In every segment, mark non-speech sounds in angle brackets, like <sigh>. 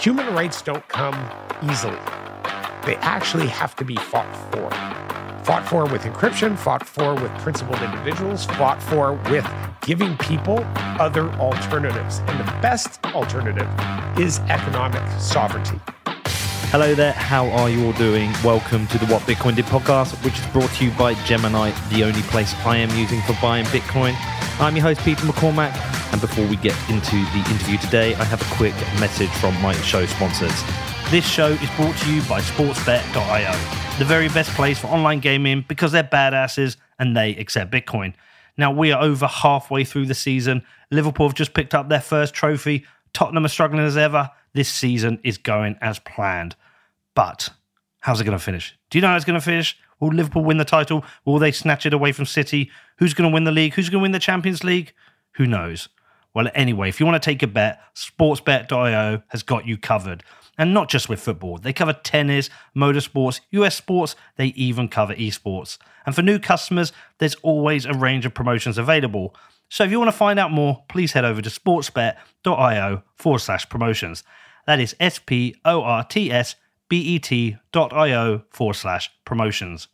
human rights don't come easily. They actually have to be fought for. Fought for with encryption, fought for with principled individuals, fought for with giving people other alternatives. And the best alternative is economic sovereignty. Hello there, how are you all doing? Welcome to the What Bitcoin Did podcast, which is brought to you by Gemini, the only place I am using for buying Bitcoin. I'm your host, Peter McCormack, and before we get into the interview today, I have a quick message from my show sponsors. This show is brought to you by sportsbet.io, the very best place for online gaming because they're badasses and they accept Bitcoin. Now, we are over halfway through the season. Liverpool have just picked up their first trophy. Tottenham are struggling as ever. This season is going as planned. But how's it going to finish? Do you know how it's going to finish? Will Liverpool win the title? Will they snatch it away from City? Who's going to win the league? Who's going to win the Champions League? Who knows? Well, anyway, if you want to take a bet, sportsbet.io has got you covered. And not just with football, they cover tennis, motorsports, US sports, they even cover esports. And for new customers, there's always a range of promotions available. So if you want to find out more, please head over to sportsbet.io forward slash promotions. That is S P O R T S B E T.io forward slash promotions.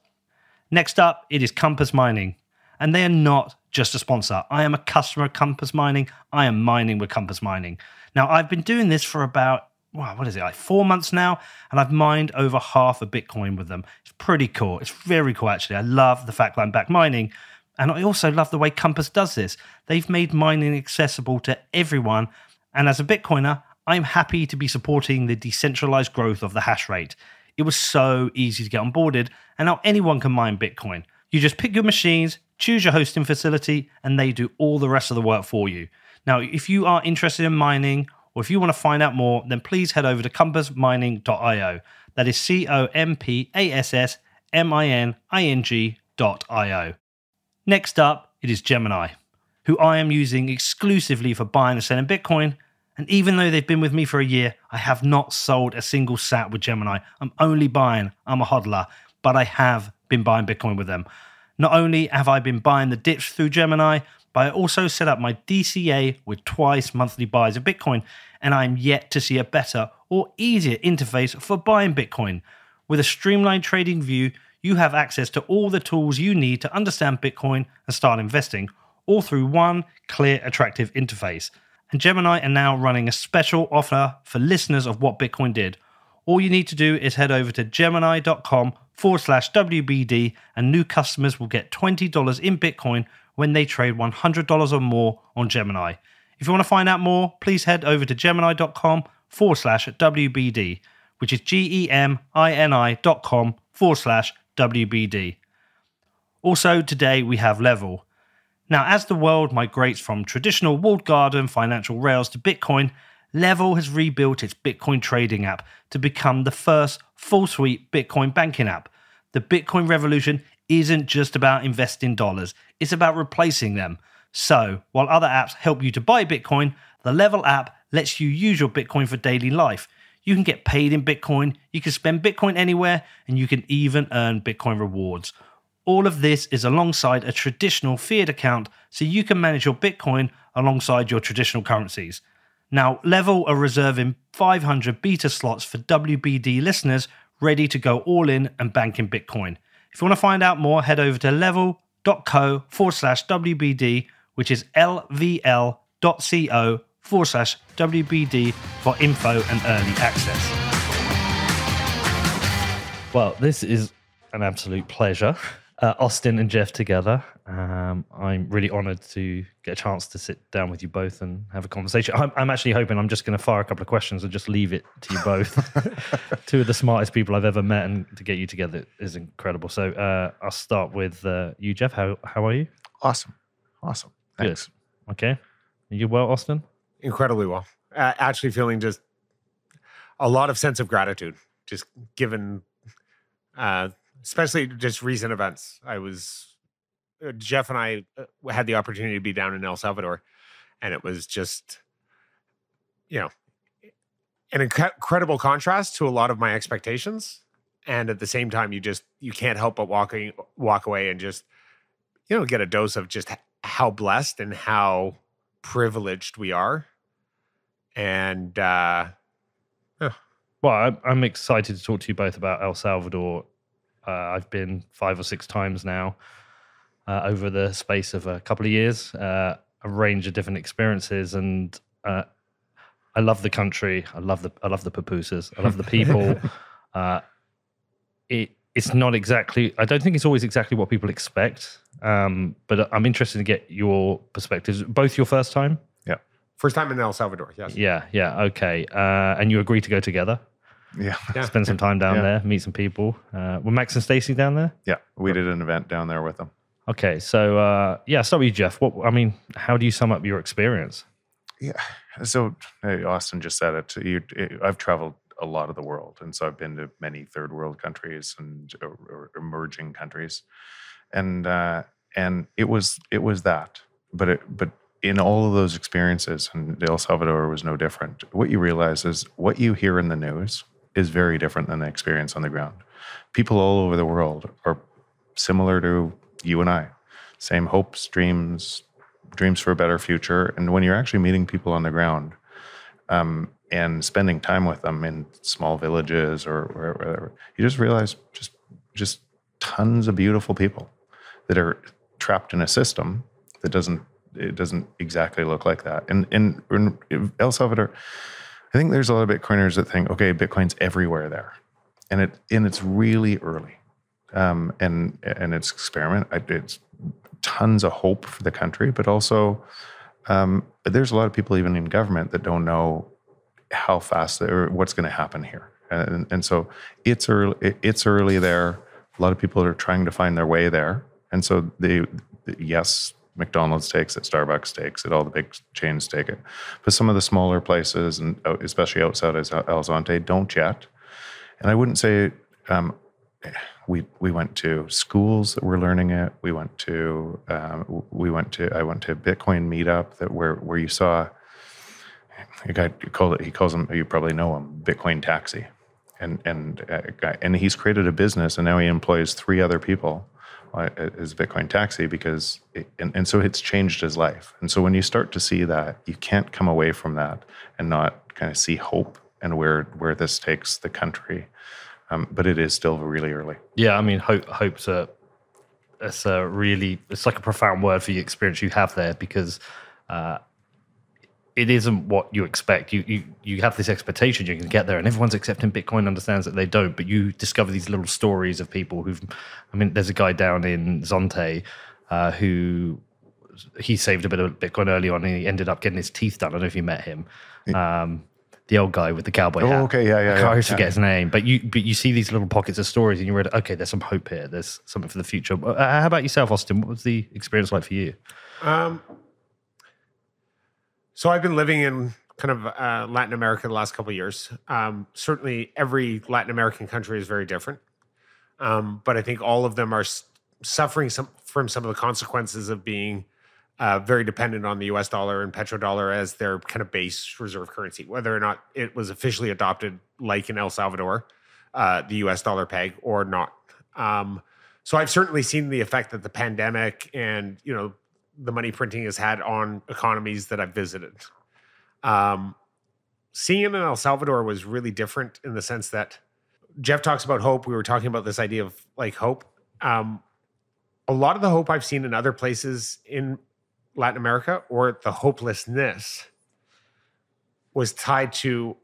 Next up, it is Compass Mining. And they are not just a sponsor. I am a customer of Compass Mining. I am mining with Compass Mining. Now, I've been doing this for about, wow, what is it, like four months now, and I've mined over half a Bitcoin with them. It's pretty cool. It's very cool, actually. I love the fact that I'm back mining. And I also love the way Compass does this. They've made mining accessible to everyone. And as a Bitcoiner, I'm happy to be supporting the decentralized growth of the hash rate. It was so easy to get onboarded, and now anyone can mine Bitcoin. You just pick your machines, choose your hosting facility, and they do all the rest of the work for you. Now, if you are interested in mining, or if you want to find out more, then please head over to compassmining.io. That is C O M P A S S M I N I N G.io. Next up, it is Gemini, who I am using exclusively for buying and selling Bitcoin. And even though they've been with me for a year, I have not sold a single sat with Gemini. I'm only buying, I'm a hodler, but I have been buying Bitcoin with them. Not only have I been buying the dips through Gemini, but I also set up my DCA with twice monthly buys of Bitcoin, and I'm yet to see a better or easier interface for buying Bitcoin. With a streamlined trading view, you have access to all the tools you need to understand Bitcoin and start investing, all through one clear, attractive interface. And Gemini are now running a special offer for listeners of What Bitcoin Did. All you need to do is head over to gemini.com forward slash WBD, and new customers will get $20 in Bitcoin when they trade $100 or more on Gemini. If you want to find out more, please head over to gemini.com forward slash WBD, which is G E M I N I dot com forward slash WBD. Also, today we have Level. Now, as the world migrates from traditional walled garden financial rails to Bitcoin, Level has rebuilt its Bitcoin trading app to become the first full suite Bitcoin banking app. The Bitcoin revolution isn't just about investing dollars, it's about replacing them. So, while other apps help you to buy Bitcoin, the Level app lets you use your Bitcoin for daily life. You can get paid in Bitcoin, you can spend Bitcoin anywhere, and you can even earn Bitcoin rewards. All of this is alongside a traditional fiat account, so you can manage your Bitcoin alongside your traditional currencies. Now, Level are reserving 500 beta slots for WBD listeners ready to go all in and bank in Bitcoin. If you want to find out more, head over to level.co forward slash WBD, which is lvl.co forward slash WBD for info and early access. Well, this is an absolute pleasure uh, Austin and Jeff together. Um, I'm really honored to get a chance to sit down with you both and have a conversation. I'm, I'm actually hoping I'm just going to fire a couple of questions and just leave it to you both. <laughs> <laughs> Two of the smartest people I've ever met, and to get you together is incredible. So uh, I'll start with uh, you, Jeff. How how are you? Awesome, awesome. Thanks. Good. Okay. Are you well, Austin? Incredibly well. Uh, actually, feeling just a lot of sense of gratitude, just given uh, especially just recent events. I was uh, Jeff and I uh, had the opportunity to be down in El Salvador, and it was just, you know, an inc- incredible contrast to a lot of my expectations. And at the same time, you just you can't help but walking walk away and just, you know, get a dose of just how blessed and how privileged we are. And uh, Well, I'm excited to talk to you both about El Salvador. Uh, I've been five or six times now uh, over the space of a couple of years, uh, a range of different experiences, and uh, I love the country. I love the I love the pupusas. I love the people. <laughs> uh, it it's not exactly. I don't think it's always exactly what people expect. Um, but I'm interested to get your perspectives. Both your first time. First time in El Salvador, yes. Yeah, yeah, okay. Uh, and you agree to go together, Yeah. <laughs> Spend some time down Yeah. there, meet some people. Uh, were Max and Stacy down there? Yeah. We did an event down there with them. Okay, so uh, yeah, start with you, Jeff. What I mean, how do you sum up your experience? Yeah. So hey, Austin just said it. You, I've traveled a lot of the world, and so I've been to many third world countries and or, or emerging countries, and uh, and it was it was that. But it but in all of those experiences, and El Salvador was no different. What you realize is what you hear in the news is very different than the experience on the ground. People all over the world are similar to you and I, same hopes, dreams, dreams for a better future. And when you're actually meeting people on the ground um, and spending time with them in small villages or wherever, you just realize just just tons of beautiful people that are trapped in a system that doesn't it doesn't exactly look like that. And in, in El Salvador, I think there's a lot of Bitcoiners that think, okay, Bitcoin's everywhere there, and it and it's really early, um, and and it's experiment. It's tons of hope for the country, but also um, there's a lot of people even in government that don't know how fast or what's going to happen here, and, and so it's early. It's early there. A lot of people are trying to find their way there, and so they, yes, McDonald's takes it, Starbucks takes it, all the big chains take it, but some of the smaller places, and especially outside of El Zonte, don't yet. And I wouldn't say um, we we went to schools that were learning it. We went to um, we went to I went to a Bitcoin meetup that where where you saw a guy called it he calls him you probably know him Bitcoin Taxi, and and uh, and he's created a business and now he employs three other people uh, as Bitcoin Taxi because it, and and so it's changed his life. And so when you start to see that, you can't come away from that and not kind of see hope and where where this takes the country. Um, but it is still really early. Yeah, I mean, hope hope's a it's a really it's like a profound word for the experience you have there because uh, it isn't what you expect. You you you have this expectation you can get there, and everyone's accepting Bitcoin understands that they don't. But you discover these little stories of people who've. I mean, there's a guy down in Zonte uh, who he saved a bit of Bitcoin early on, and he ended up getting his teeth done. I don't know if you met him. Um, the old guy with the cowboy Oh, hat. okay, yeah, yeah, I yeah, always yeah. forget his name, but you but you see these little pockets of stories, and you read, okay, there's some hope here. There's something for the future. Uh, how about yourself, Austin? What was the experience like for you? Um, so I've been living in kind of uh, Latin America the last couple of years. Um, certainly, every Latin American country is very different, um, but I think all of them are suffering some from some of the consequences of being uh, very dependent on the U.S. dollar and petrodollar as their kind of base reserve currency. Whether or not it was officially adopted, like in El Salvador, uh, the U.S. dollar peg, or not. Um, so I've certainly seen the effect that the pandemic and you know the money printing has had on economies that I've visited. Um, seeing it in El Salvador was really different in the sense that Jeff talks about hope. We were talking about this idea of like hope. Um, a lot of the hope I've seen in other places in Latin America or the hopelessness was tied to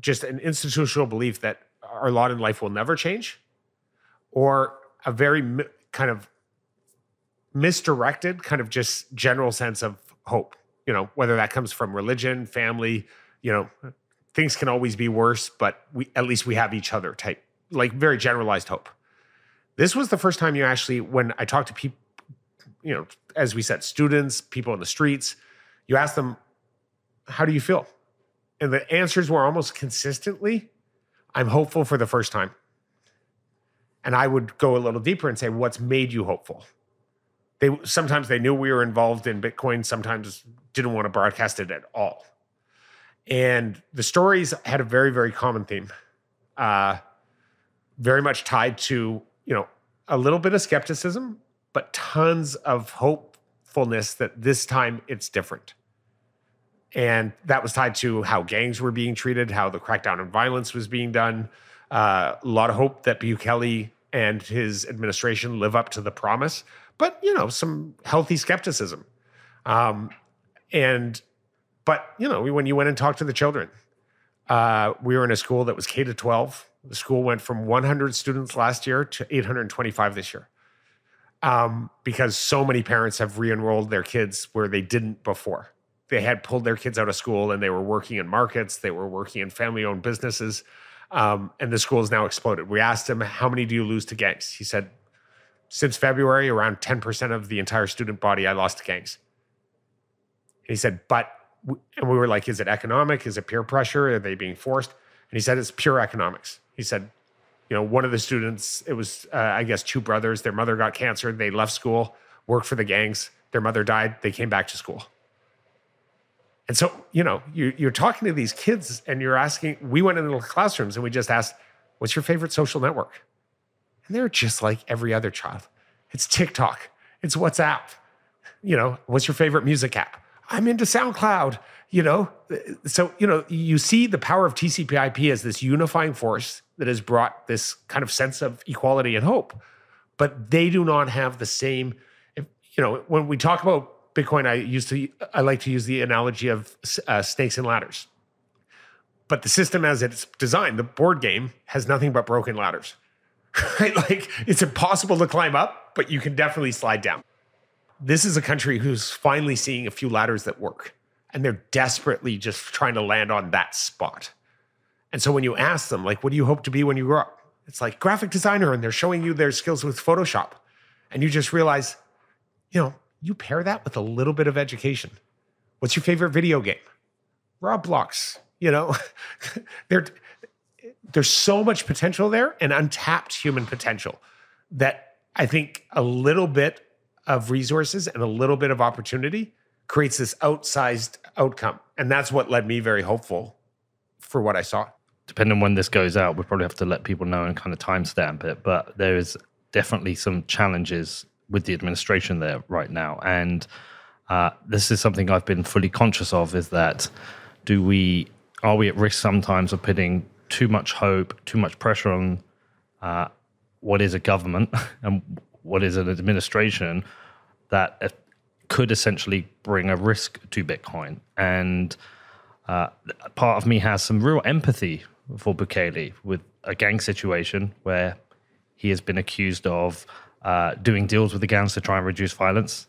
just an institutional belief that our lot in life will never change or a very kind of misdirected kind of just general sense of hope you know whether that comes from religion family you know things can always be worse but we at least we have each other type like very generalized hope. This was the first time you actually when i talked to people you know as we said students people in the streets you ask them how do you feel? And the answers were almost consistently i'm hopeful for the first time. And i would go a little deeper and say what's made you hopeful they sometimes they knew we were involved in bitcoin sometimes didn't want to broadcast it at all. And the stories had a very very common theme uh very much tied to you know a little bit of skepticism but tons of hopefulness that this time it's different. And that was tied to how gangs were being treated, how the crackdown on violence was being done. Uh, a lot of hope that Bukele and his administration live up to the promise, but you know, some healthy skepticism. Um, and but you know, when you went and talked to the children, uh, we were in a school that was K to 12. The school went from 100 students last year to 825 this year. Um, because so many parents have re-enrolled their kids where they didn't before. They had pulled their kids out of school and they were working in markets, they were working in family-owned businesses, um, and the school has now exploded. We asked him, "How many do you lose to gangs?" He said, "Since February, around 10% of the entire student body I lost to gangs." And he said, "But," and we were like, "Is it economic? Is it peer pressure? Are they being forced?" And he said, "It's pure economics." He said, you know, one of the students, it was, uh, I guess, two brothers. Their mother got cancer. They left school, worked for the gangs. Their mother died. They came back to school. And so, you know, you, you're talking to these kids and you're asking, we went into the classrooms and we just asked, what's your favorite social network? And they're just like every other child. It's TikTok, it's WhatsApp. You know, what's your favorite music app? I'm into SoundCloud, you know. So, you know, you see the power of TCP/IP as this unifying force that has brought this kind of sense of equality and hope. But they do not have the same, you know, when we talk about Bitcoin, I used to, I like to use the analogy of uh, snakes and ladders. But the system as it's designed, the board game has nothing but broken ladders. <laughs> Right? Like it's impossible to climb up, but you can definitely slide down. This is a country who's finally seeing a few ladders that work, and they're desperately just trying to land on that spot. And so when you ask them, like, what do you hope to be when you grow up? It's like graphic designer, and they're showing you their skills with Photoshop. And you just realize, you know, you pair that with a little bit of education. What's your favorite video game? Roblox. You know, <laughs> there, there's so much potential there and untapped human potential that I think a little bit of resources and a little bit of opportunity creates this outsized outcome. And that's what led me very hopeful for what I saw. Depending on when this goes out, we'll probably have to let people know and kind of timestamp it. But there is definitely some challenges with the administration there right now. And uh, this is something I've been fully conscious of is that do we are we at risk sometimes of putting too much hope, too much pressure on uh, what is a government <laughs> and what is an administration that could essentially bring a risk to Bitcoin. And uh, part of me has some real empathy for Bukele with a gang situation where he has been accused of uh, doing deals with the gangs to try and reduce violence.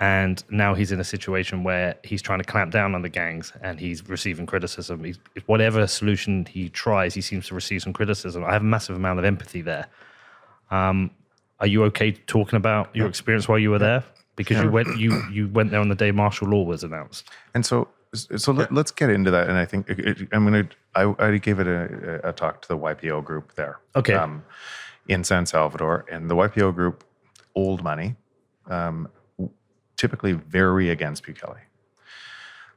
And now he's in a situation where he's trying to clamp down on the gangs and he's receiving criticism. He's, whatever solution he tries, he seems to receive some criticism. I have a massive amount of empathy there. Um, are you okay talking about your experience while you were there? Because you went you you went there on the day martial law was announced. And so, so let, us get into that. And I think it, I'm to. I, I gave it a, a, talk to the YPO group there. Okay. Um, in San Salvador, and the YPO group, old money, um, typically very against Bukele.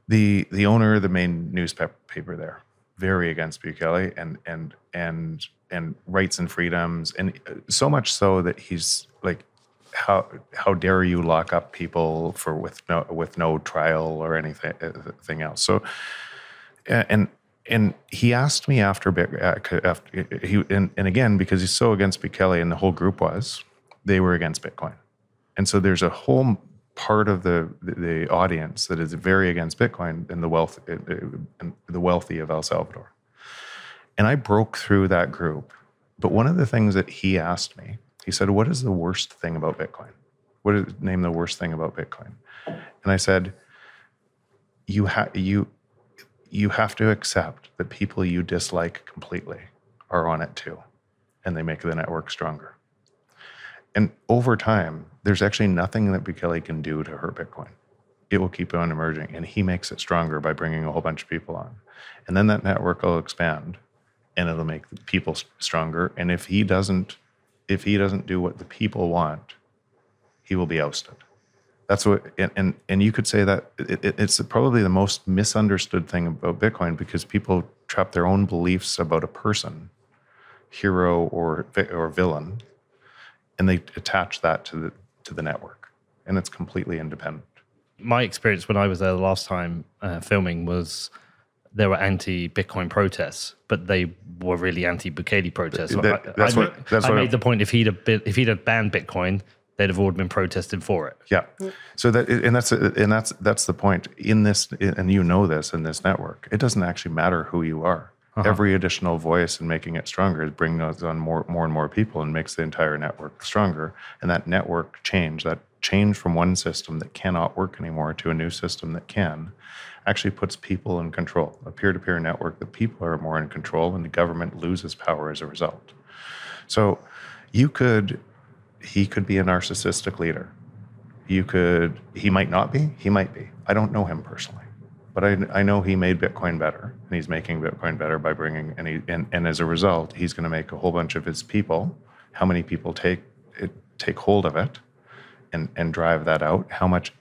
The the owner of the main newspaper there, very against Bukele, and and and and rights and freedoms, and uh, so much so that he's like, how how dare you lock up people for with no with no trial or anything anything else? So, and and he asked me after, uh, after he and, and again because he's so against Bukele and the whole group was, they were against Bitcoin, and so there's a whole part of the the audience that is very against Bitcoin and the wealth uh, the wealthy of El Salvador. And I broke through that group. But one of the things that he asked me, he said, What is the worst thing about Bitcoin? What is name the worst thing about Bitcoin? And I said, You have you you have to accept that people you dislike completely are on it too. And they make the network stronger. And over time, there's actually nothing that Bukele can do to hurt Bitcoin. It will keep on emerging, and he makes it stronger by bringing a whole bunch of people on. And then that network will expand, and it'll make the people stronger. And if he doesn't, if he doesn't do what the people want, he will be ousted. That's what, and and, and you could say that it, it's probably the most misunderstood thing about Bitcoin because people trap their own beliefs about a person, hero or or villain, and they attach that to the to the network, and it's completely independent. my experience when I was there the last time uh, filming was there were anti-Bitcoin protests, but they were really anti-Bukele protests. That- I, that's I, what- that's I what made I- the point if he'd have been, if he'd have banned Bitcoin, they'd have all been protesting for it. Yeah. So that and that's and that's that's the point in this and you know this in this network. It doesn't actually matter who you are. Uh-huh. Every additional voice and making it stronger is bringing on more more and more people and makes the entire network stronger. And that network change, that change from one system that cannot work anymore to a new system that can, actually puts people in control. A peer-to-peer network, the people are more in control and the government loses power as a result. So you could he could be a narcissistic leader you could he might not be he might be i don't know him personally but i, I know he made bitcoin better and he's making bitcoin better by bringing and, and, and as a result he's going to make a whole bunch of his people how many people take it take hold of it and and drive that out. How much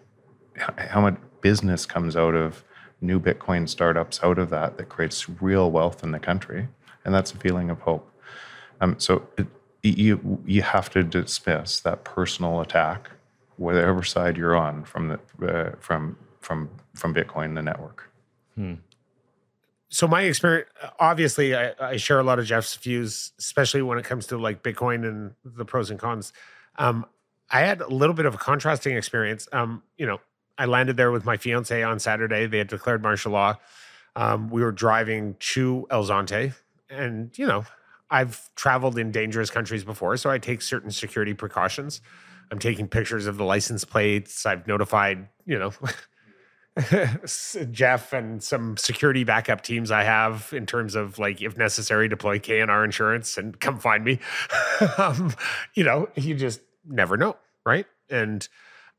how much business comes out of new bitcoin startups out of that that creates real wealth in the country. And that's a feeling of hope. Um, so it, you you have to dismiss that personal attack, whatever side you're on from the uh, from from from Bitcoin, the network. so my experience obviously I, I share a lot of jeff's views especially when it comes to like bitcoin and the pros and cons. Um, i had a little bit of a contrasting experience. Um, you know i landed there with my fiance on saturday. They had declared martial law. Um, we were driving to el zonte. And you know i've traveled in dangerous countries before so i take certain security precautions. I'm taking pictures of the license plates. I've notified you know <laughs> <laughs> Jeff and some security backup teams I have in terms of like if necessary deploy KNR insurance and come find me. <laughs> um, you know, you just never know, right? And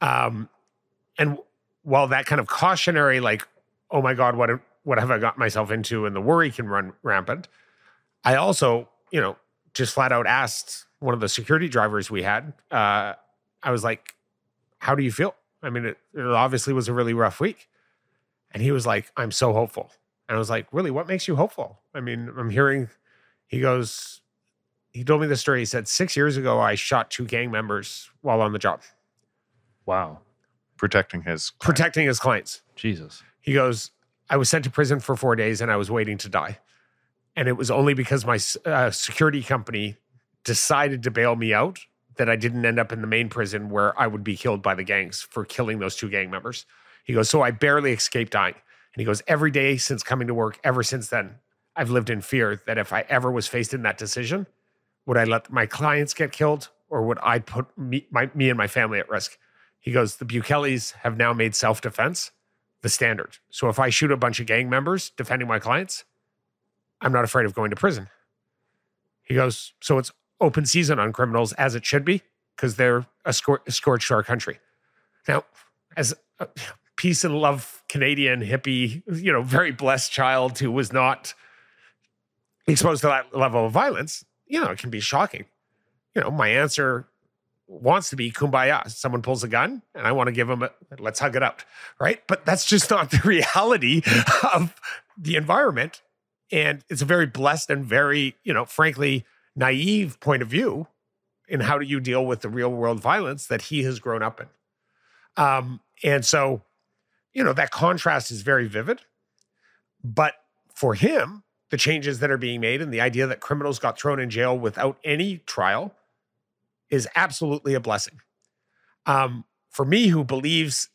um and while that kind of cautionary like oh my god what what have I got myself into and the worry can run rampant, I also, you know, just flat out asked one of the security drivers we had uh I was like how do you feel? I mean, it, it obviously was a really rough week. And he was like, I'm so hopeful. And I was like, Really? What makes you hopeful? I mean, I'm hearing, he goes, he told me the story. He said, Six years ago, I shot two gang members while on the job, Wow, Protecting his client. protecting his clients. Jesus. He goes, I was sent to prison for four days and I was waiting to die. And it was only because my uh, security company decided to bail me out that I didn't end up in the main prison where I would be killed by the gangs for killing those two gang members. He goes, So I barely escaped dying. And he goes, Every day since coming to work, ever since then, I've lived in fear that if I ever was faced in that decision, would I let my clients get killed or would I put me, my, me and my family at risk? He goes, The Bukeles have now made self defense the standard. So if I shoot a bunch of gang members defending my clients, I'm not afraid of going to prison. He goes, So it's open season on criminals as it should be because they're a, scor- a scorched our country. Now, as a peace and love Canadian hippie, you know, very blessed child who was not exposed to that level of violence, you know, it can be shocking. You know, my answer wants to be kumbaya. Someone pulls a gun and I want to give them a let's hug it out, right? But that's just not the <laughs> reality of the environment. And it's a very blessed and very, you know, frankly, naive point of view in how do you deal with the real world violence that he has grown up in. Um, and so, you know, that contrast is very vivid. But for him, the changes that are being made and the idea that criminals got thrown in jail without any trial is absolutely a blessing. Um, for me, who believes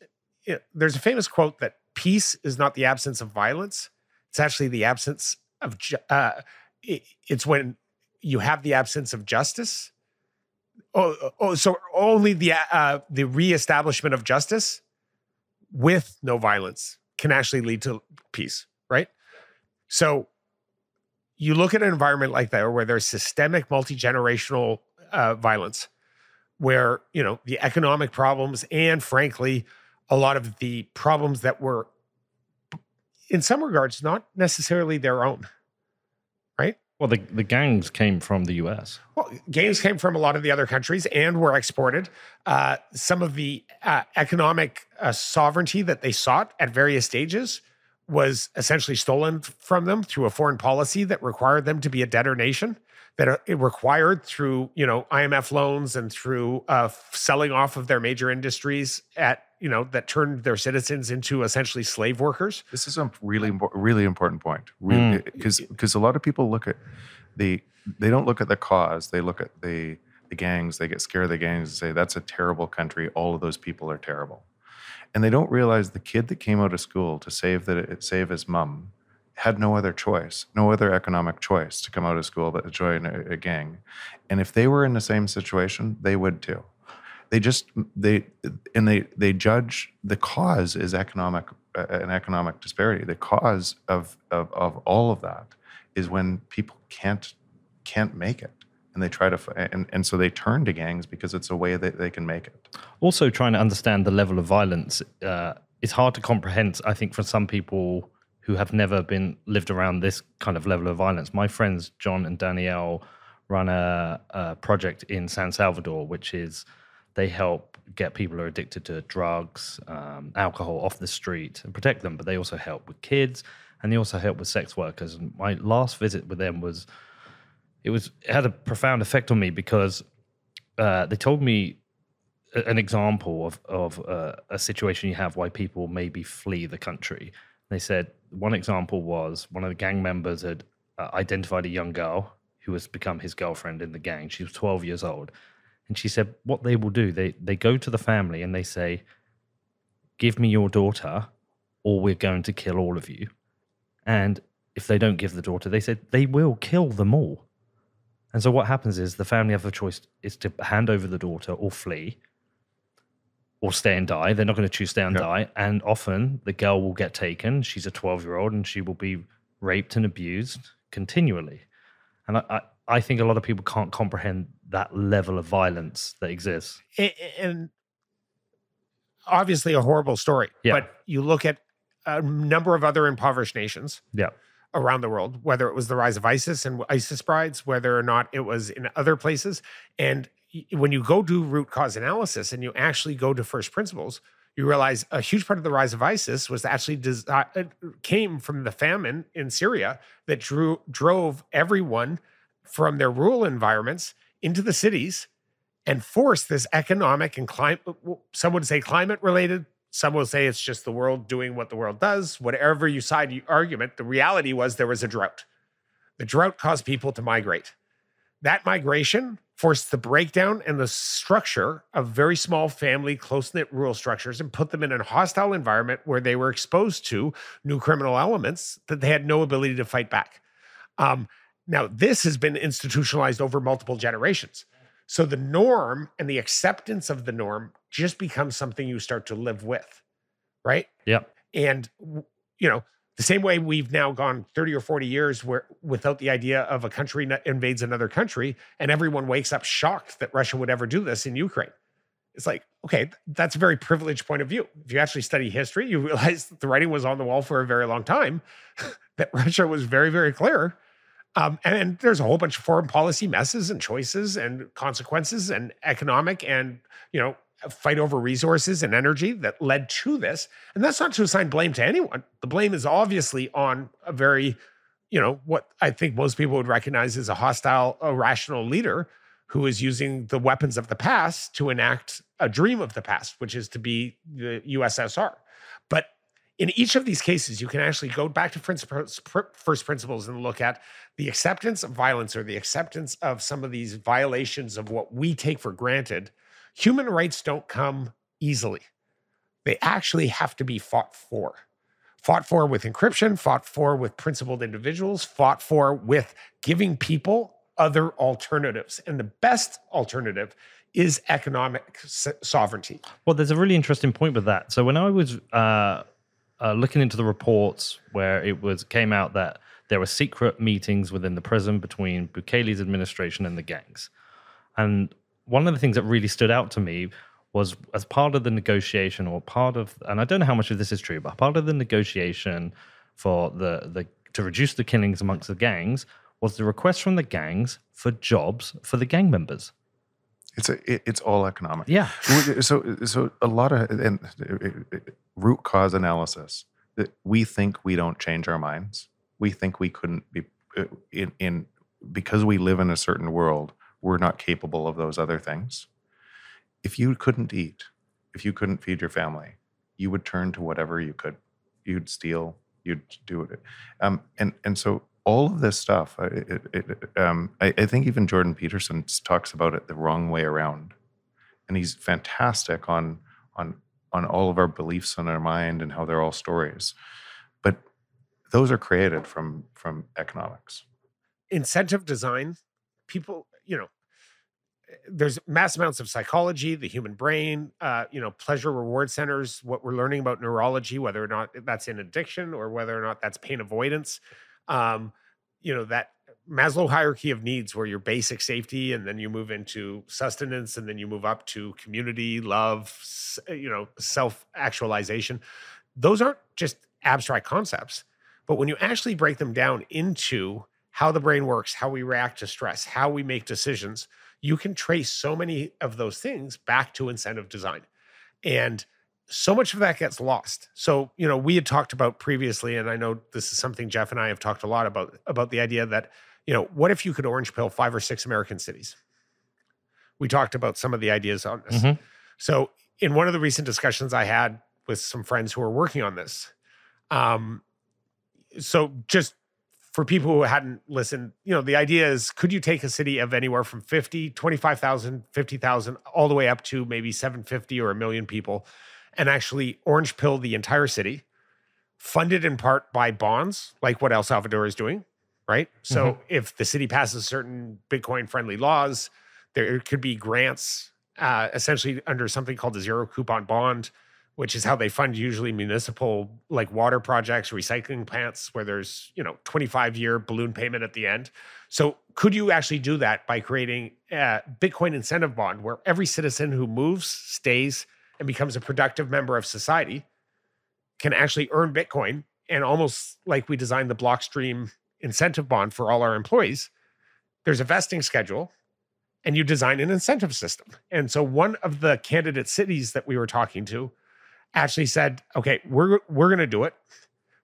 you know, there's a famous quote that peace is not the absence of violence; it's actually the absence of. Ju- uh, it- it's when you have the absence of justice. Oh, oh so only the uh, the reestablishment of justice with no violence can actually lead to peace, right? So you look at an environment like that where there's systemic multi-generational uh, violence where you know the economic problems and frankly a lot of the problems that were in some regards not necessarily their own right Well, the, the gangs came from the US. well, games came from a lot of the other countries and were exported. Uh, some of the uh, economic uh, sovereignty that they sought at various stages was essentially stolen from them through a foreign policy that required them to be a debtor nation. That uh, it required through you know IMF loans and through uh, selling off of their major industries at you know that turned their citizens into essentially slave workers. This is a really really important point. Really, because mm. eh, because a lot of people look at the they don't look at the cause. They look at the the gangs. They get scared of the gangs and say that's a terrible country. All of those people are terrible, and they don't realize the kid that came out of school to save that save his mom had no other choice, no other economic choice to come out of school but to join a, a gang. And if they were in the same situation, they would too they just they and they they judge the cause is economic uh, an economic disparity. The cause of, of of all of that is when people can't can't make it. And they try to and, and so they turn to gangs because it's a way that they can make it. Also trying to understand the level of violence uh, is hard to comprehend i think for some people who have never been lived around this kind of level of violence. My friends john and danielle run a, a project in san salvador which is they help get people who are addicted to drugs, um, alcohol off the street and protect them. But they also help with kids and they also help with sex workers. And my last visit with them was it was it had a profound effect on me because uh, they told me an example of of uh, a situation you have why people maybe flee the country. They said one example was one of the gang members had uh, identified a young girl who has become his girlfriend in the gang. She was 12 years old. And she said, what they will do, they, they go to the family and they say, give me your daughter or we're going to kill all of you. And if they don't give the daughter, they said they will kill them all. And so what happens is the family have a choice is to hand over the daughter or flee or stay and die. They're not going to choose stay and die. And often the girl will get taken. She's a 12 year old and she will be raped and abused continually. And I, I, I think a lot of people can't comprehend that level of violence that exists. And obviously a horrible story. Yeah. But you look at a number of other impoverished nations. Yeah. Around the world, whether it was the rise of ISIS and ISIS brides, whether or not it was in other places. And when you go do root cause analysis and you actually go to first principles, you realize a huge part of the rise of ISIS was actually desi- uh, came from the famine in Syria that drew drove everyone from their rural environments into the cities and force this economic and climate some would say climate related some will say it's just the world doing what the world does. Whatever you side you argument the reality was there was a drought. The drought caused people to migrate. That migration forced the breakdown and the structure of very small family close-knit rural structures and put them in a hostile environment where they were exposed to new criminal elements that they had no ability to fight back. Um, now, this has been institutionalized over multiple generations. So the norm and the acceptance of the norm just becomes something you start to live with, right? Yep. And you know, the same way we've now gone 30 or 40 years where without the idea of a country invades another country and everyone wakes up shocked that Russia would ever do this in Ukraine. It's like, okay, that's a very privileged point of view. If you actually study history, you realize the writing was on the wall for a very long time <laughs> that Russia was very, very clear um, and, and, there's a whole bunch of foreign policy messes and choices and consequences and economic and, you know, fight over resources and energy that led to this. And that's not to assign blame to anyone. The blame is obviously on a very, you know, what I think most people would recognize as a hostile, irrational leader who is using the weapons of the past to enact a dream of the past, which is to be the USSR. But in each of these cases, you can actually go back to first principles and look at the acceptance of violence or the acceptance of some of these violations of what we take for granted. Human rights don't come easily, they actually have to be fought for. Fought for with encryption, fought for with principled individuals, fought for with giving people other alternatives. And the best alternative is economic sovereignty. Well, there's a really interesting point with that. So when I was uh, uh, looking into the reports where it was came out that there were secret meetings within the prison between Bukele's administration and the gangs. And one of the things that really stood out to me was as part of the negotiation or part of and I don't know how much of this is true, but part of the negotiation for the the to reduce the killings amongst the gangs was the request from the gangs for jobs for the gang members. It's a, it, it's all economic. Yeah. So so a lot of and root cause analysis that we think we don't change our minds. We think we couldn't be uh, in, in because we live in a certain world. We're not capable of those other things. If you couldn't eat, if you couldn't feed your family, you would turn to whatever you could. You'd steal. You'd do it. Um, and and so all of this stuff, it, it, it, um, I, I think even Jordan Peterson talks about it the wrong way around, and he's fantastic on on on all of our beliefs in our mind and how they're all stories, but those are created from from economics. Incentive design, people, you know, there's mass amounts of psychology, the human brain, uh, you know, pleasure reward centers, what we're learning about neurology, whether or not that's in addiction or whether or not that's pain avoidance. Um, you know, that Maslow hierarchy of needs where your basic safety and then you move into sustenance and then you move up to community, love, you know, self actualization. Those aren't just abstract concepts, but when you actually break them down into how the brain works, how we react to stress, how we make decisions, you can trace so many of those things back to incentive design. And so much of that gets lost. So, you know, we had talked about previously, and I know this is something Jeff and I have talked a lot about, about the idea that, you know, what if you could orange pill five or six American cities? We talked about some of the ideas on this. Mm-hmm. So, in one of the recent discussions I had with some friends who are working on this, um, so just for people who hadn't listened, you know, the idea is could you take a city of anywhere from 50, 25,000, 50,000, all the way up to maybe 750 or a million people and actually orange pill the entire city, funded in part by bonds, like what El Salvador is doing, right? So mm-hmm. if the city passes certain Bitcoin friendly laws, there could be grants uh, essentially under something called a zero coupon bond which is how they fund usually municipal like water projects, recycling plants where there's, you know, 25 year balloon payment at the end. So could you actually do that by creating a Bitcoin incentive bond where every citizen who moves, stays, and becomes a productive member of society can actually earn Bitcoin and almost like we designed the Blockstream incentive bond for all our employees, there's a vesting schedule and you design an incentive system. And so one of the candidate cities that we were talking to actually said, okay, we're we're going to do it,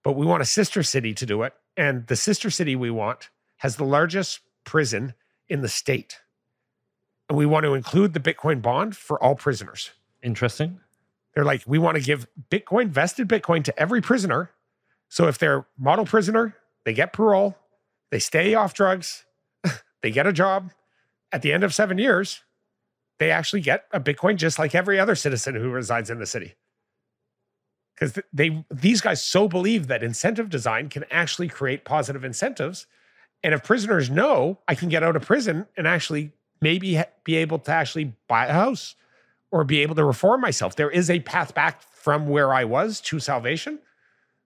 but we want a sister city to do it, and the sister city we want has the largest prison in the state, and we want to include the Bitcoin bond for all prisoners. Interesting. They're like, we want to give Bitcoin vested Bitcoin to every prisoner. So if they're model prisoner, they get parole, they stay off drugs, <laughs> they get a job. At the end of seven years, they actually get a Bitcoin just like every other citizen who resides in the city because they these guys so believe that incentive design can actually create positive incentives and if prisoners know i can get out of prison and actually maybe be able to actually buy a house or be able to reform myself there is a path back from where i was to salvation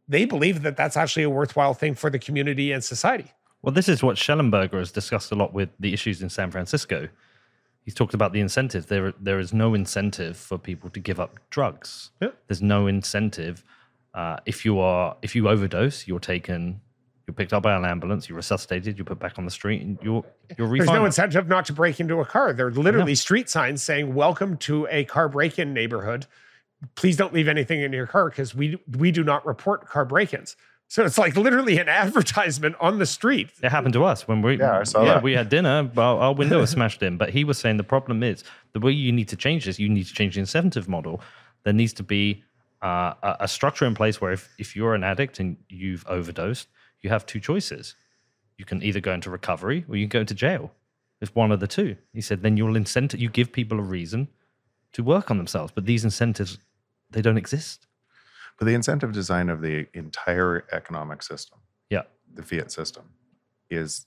they believe that that's actually a worthwhile thing for the community and society well this is what Shellenberger has discussed a lot with the issues in san francisco he's talked about the incentive. There, there is no incentive for people to give up drugs. Yeah. There's no incentive uh, if you are if you overdose, you're taken, you're picked up by an ambulance, you're resuscitated, you're put back on the street, and you're you're refinanced. There's no incentive not to break into a car. There are literally street signs saying "Welcome to a car break-in neighborhood." Please don't leave anything in your car because we we do not report car break-ins. So it's like literally an <laughs> advertisement on the street. It happened to us when we yeah, I saw yeah, that. we had dinner. Our, our window was <laughs> smashed in. But he was saying the problem is the way you need to change this, you need to change the incentive model. There needs to be uh, a, a structure in place where if, if you're an addict and you've overdosed, you have two choices. You can either go into recovery or you can go into jail. It's one of the two. He said, then you'll incentive, you give people a reason to work on themselves. But these incentives, they don't exist. But the incentive design of the entire economic system, yeah, the fiat system, is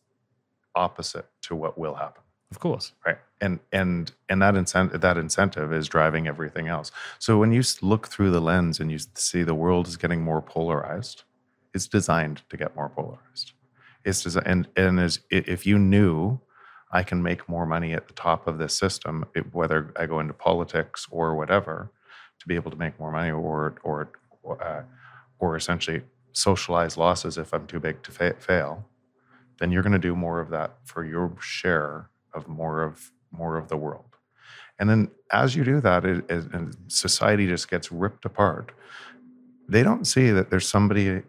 opposite to what will happen. Of course, right? And and and that incentive that incentive is driving everything else. So when you look through the lens and you see the world is getting more polarized, it's designed to get more polarized. It's designed, and and as if you knew I can make more money at the top of this system, it, whether I go into politics or whatever, to be able to make more money or or uh, or essentially socialize losses if I'm too big to fa- fail, then you're going to do more of that for your share of more of more of the world. And then as you do that, it, it, and society just gets ripped apart. They don't see that there's somebody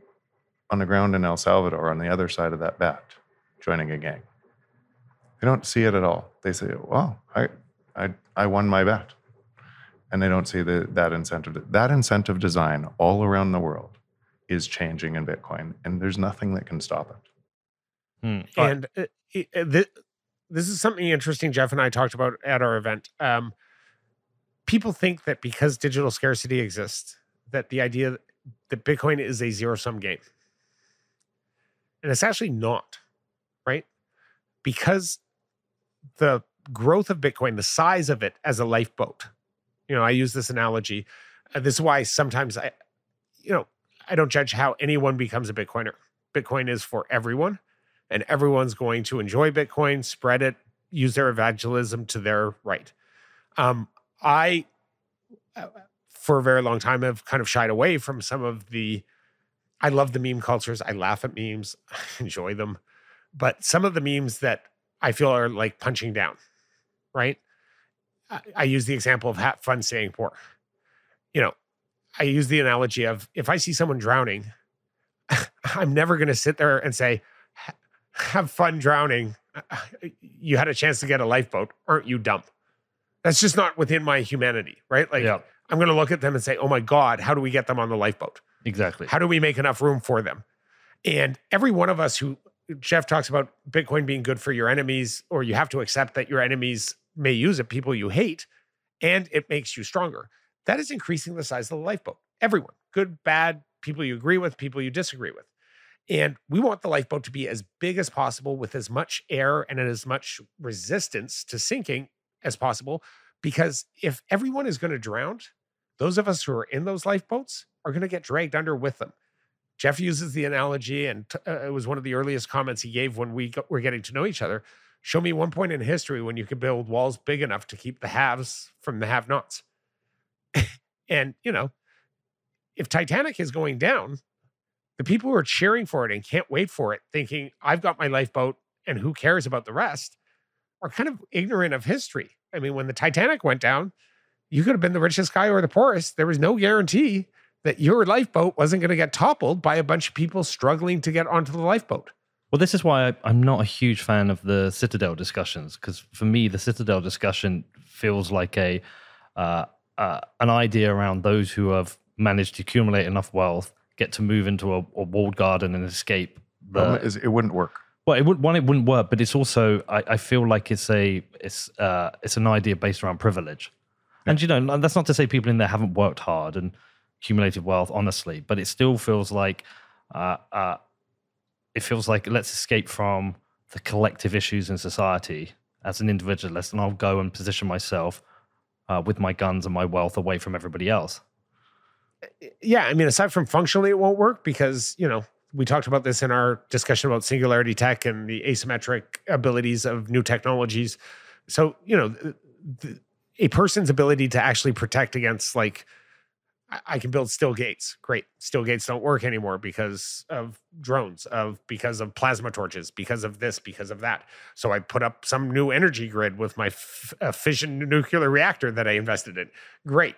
on the ground in El Salvador on the other side of that bat joining a gang. They don't see it at all. They say, "Well, I, I, I won my bet." and they don't see the, that incentive. That incentive design all around the world is changing in Bitcoin, and there's nothing that can stop it. Hmm. And uh, it- uh, this is something interesting Jeff and I talked about at our event. Um, people think that because digital scarcity exists, that the idea that Bitcoin is a zero sum game. And it's actually not, right? Because the growth of Bitcoin, the size of it as a lifeboat, you know, I use this analogy. Uh, this is why sometimes I, you know, I don't judge how anyone becomes a Bitcoiner. Bitcoin is for everyone and everyone's going to enjoy Bitcoin, spread it, use their evangelism to their right. Um, I, uh, for a very long time, have kind of shied away from some of the. I love the meme cultures. I laugh at memes, I <laughs> enjoy them, but some of the memes that I feel are like punching down, right? I, I use the example of have fun staying poor. You know, I use the analogy of if I see someone drowning, <laughs> I'm never going to sit there and say, have fun drowning. <laughs> You had a chance to get a lifeboat. Aren't you dumb? That's just not within my humanity, right? Like, yeah, I'm going to look at them and say, oh my God, how do we get them on the lifeboat? Exactly. How do we make enough room for them? And every one of us who, Jeff talks about Bitcoin being good for your enemies, or you have to accept that your enemies may use it, people you hate, and it makes you stronger. That is increasing the size of the lifeboat. Everyone, good, bad, people you agree with, people you disagree with. And we want the lifeboat to be as big as possible with as much air and as much resistance to sinking as possible. Because if everyone is going to drown, those of us who are in those lifeboats are going to get dragged under with them. Jeff uses the analogy, and t- uh, it was one of the earliest comments he gave when we were getting to know each other. Show me one point in history when you could build walls big enough to keep the haves from the have nots. <laughs> and, you know, if Titanic is going down, the people who are cheering for it and can't wait for it, thinking, I've got my lifeboat and who cares about the rest, are kind of ignorant of history. I mean, when the Titanic went down, you could have been the richest guy or the poorest. There was no guarantee that your lifeboat wasn't going to get toppled by a bunch of people struggling to get onto the lifeboat. Well, this is why I, I'm not a huge fan of the Citadel discussions because for me, the Citadel discussion feels like a uh, uh, an idea around those who have managed to accumulate enough wealth, get to move into a, a walled garden and escape. The, Problem is, it wouldn't work. well, it would one, it wouldn't work, but it's also I, I feel like it's a it's uh, it's an idea based around privilege, and you know that's not to say people in there haven't worked hard and accumulated wealth honestly, but it still feels like uh, uh, it feels like let's escape from the collective issues in society as an individualist, and I'll go and position myself uh, with my guns and my wealth away from everybody else. yeah, I mean, aside from functionally, it won't work because, you know, we talked about this in our discussion about singularity tech and the asymmetric abilities of new technologies. So, you know, th- th- a person's ability to actually protect against, like, I- can build steel gates. Great. Steel gates don't work anymore because of drones, of because of plasma torches, because of this, because of that. So I put up some new energy grid with my f- fission nuclear reactor that I invested in. Great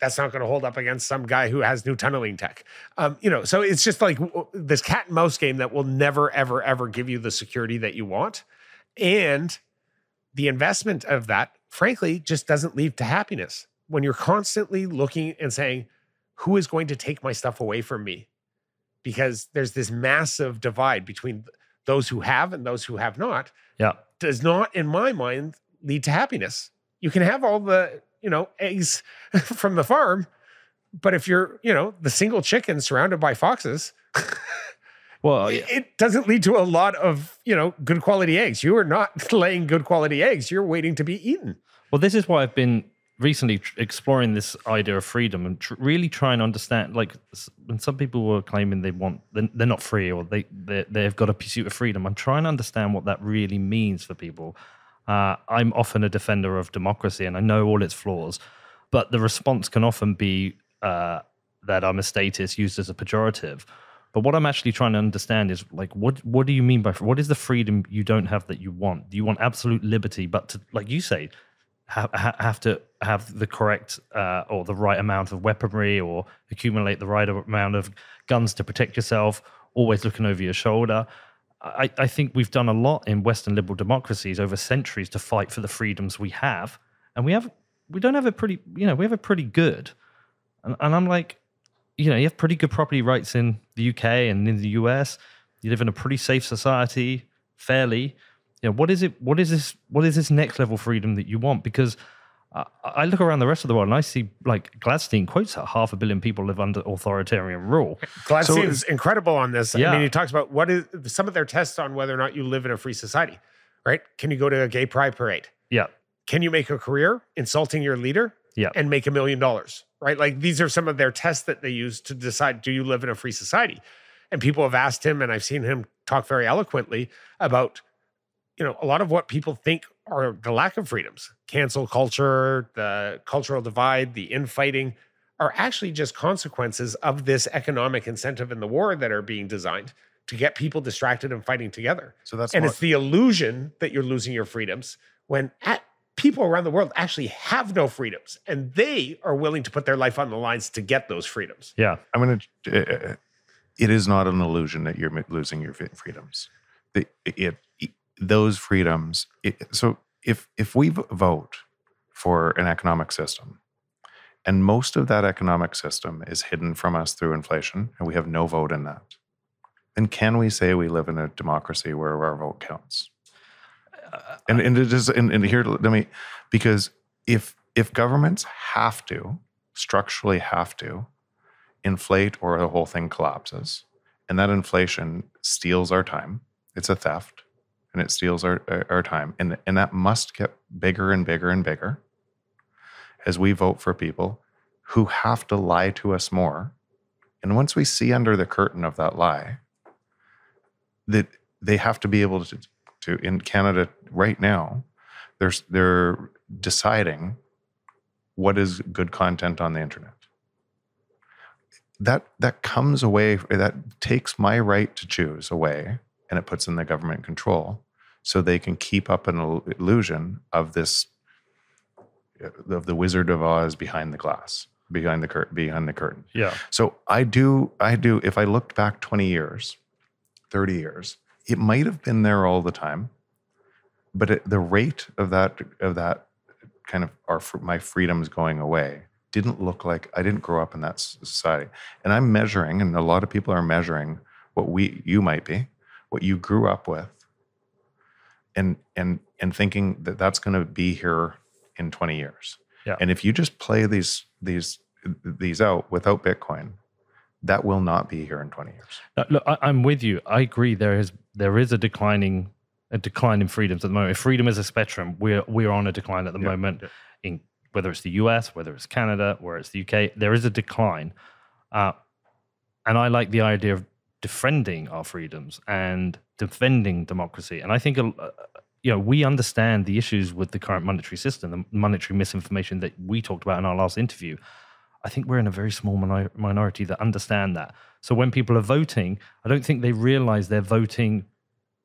that's not going to hold up against some guy who has new tunneling tech. Um, you know, so it's just like this cat and mouse game that will never, ever, ever give you the security that you want. And the investment of that, frankly, just doesn't lead to happiness. When you're constantly looking and saying, who is going to take my stuff away from me? Because there's this massive divide between those who have and those who have not, Yeah. does not, in my mind, lead to happiness. You can have all the, you know, eggs <laughs> from the farm, but if you're, you know, the single chicken surrounded by foxes, <laughs> Well, it, it doesn't lead to a lot of, you know, good quality eggs. You are not <laughs> laying good quality eggs. You're waiting to be eaten. Well, this is why I've been recently tr- exploring this idea of freedom and tr- really trying to understand. Like, when some people were claiming they want, they're, they're not free or they they- they've got a pursuit of freedom. I'm trying to understand what that really means for people. Uh, I'm often a defender of democracy, and I know all its flaws, but the response can often be uh, that I'm a statist used as a pejorative. But what I'm actually trying to understand is like, what what do you mean by what is the freedom you don't have that you want? Do you want absolute liberty, but to like you say, have, have to have the correct uh, or the right amount of weaponry or accumulate the right amount of guns to protect yourself, always looking over your shoulder. I, I think we've done a lot in Western liberal democracies over centuries to fight for the freedoms we have, and we have we don't have a pretty, you know, we have a pretty good. And, and I'm like, you know, you have pretty good property rights in the UK and in the US. You live in a pretty safe society, fairly. You know, what is it? What is this? What is this next level freedom that you want? Because I, I look around the rest of the world and I see like Gladstein quotes that half a billion people live under authoritarian rule. Gladstein's incredible on this. Yeah. I mean, he talks about what is some of their tests on whether or not you live in a free society, right? Can you go to a gay pride parade? Yeah, Can you make a career insulting your leader yeah, and make a million dollars, right? Like these are some of their tests that they use to decide do you live in a free society? And people have asked him, and I've seen him talk very eloquently about, you know, a lot of what people think are the lack of freedoms, cancel culture, the cultural divide, the infighting, are actually just consequences of this economic incentive in the war that are being designed to get people distracted and fighting together. So that's and not- it's the illusion that you're losing your freedoms when at, people around the world actually have no freedoms and they are willing to put their life on the lines to get those freedoms. yeah. I'm going to. Uh, it is not an illusion that you're losing your freedoms. It, it those freedoms. It, so if if we vote for an economic system, and most of that economic system is hidden from us through inflation, and we have no vote in that, then can we say we live in a democracy where our vote counts? Uh, and and it is and, and here let me because if if governments have to structurally have to inflate or the whole thing collapses and that inflation steals our time it's a theft and it steals our, our- time. And, and that must get bigger and bigger and bigger as we vote for people who have to lie to us more. And once we see under the curtain of that lie that they have to be able to, to in canada right now there's they're deciding what is good content on the internet. That that comes away that takes my right to choose away and it puts in the government control so they can keep up an illusion of this uh, of the wizard of oz behind the glass behind the curtain behind the curtain Yeah. so i do i do if i looked back 20 years 30 years it might have been there all the time but it, the rate of that of that kind of our my freedoms going away didn't look like I didn't grow up in that society. And I'm measuring, and a lot of people are measuring what we you might be, what you grew up with, and and and thinking that that's going to be here in 20 years. Yeah. And if you just play these these these out without Bitcoin, that will not be here in 20 years. No, look, I, I'm with you. I agree. There is there is a declining a decline in freedoms at the moment. If freedom is a spectrum, we're we're on a decline at the Yeah, moment. In whether it's the US, whether it's Canada, whether it's the UK, there is a decline. Uh, and I like the idea of defending our freedoms and defending democracy. And I think uh, you know we understand the issues with the current monetary system, the monetary misinformation that we talked about in our last interview. I think we're in a very small minor- minority that understand that. So when people are voting, I don't think they realize they're voting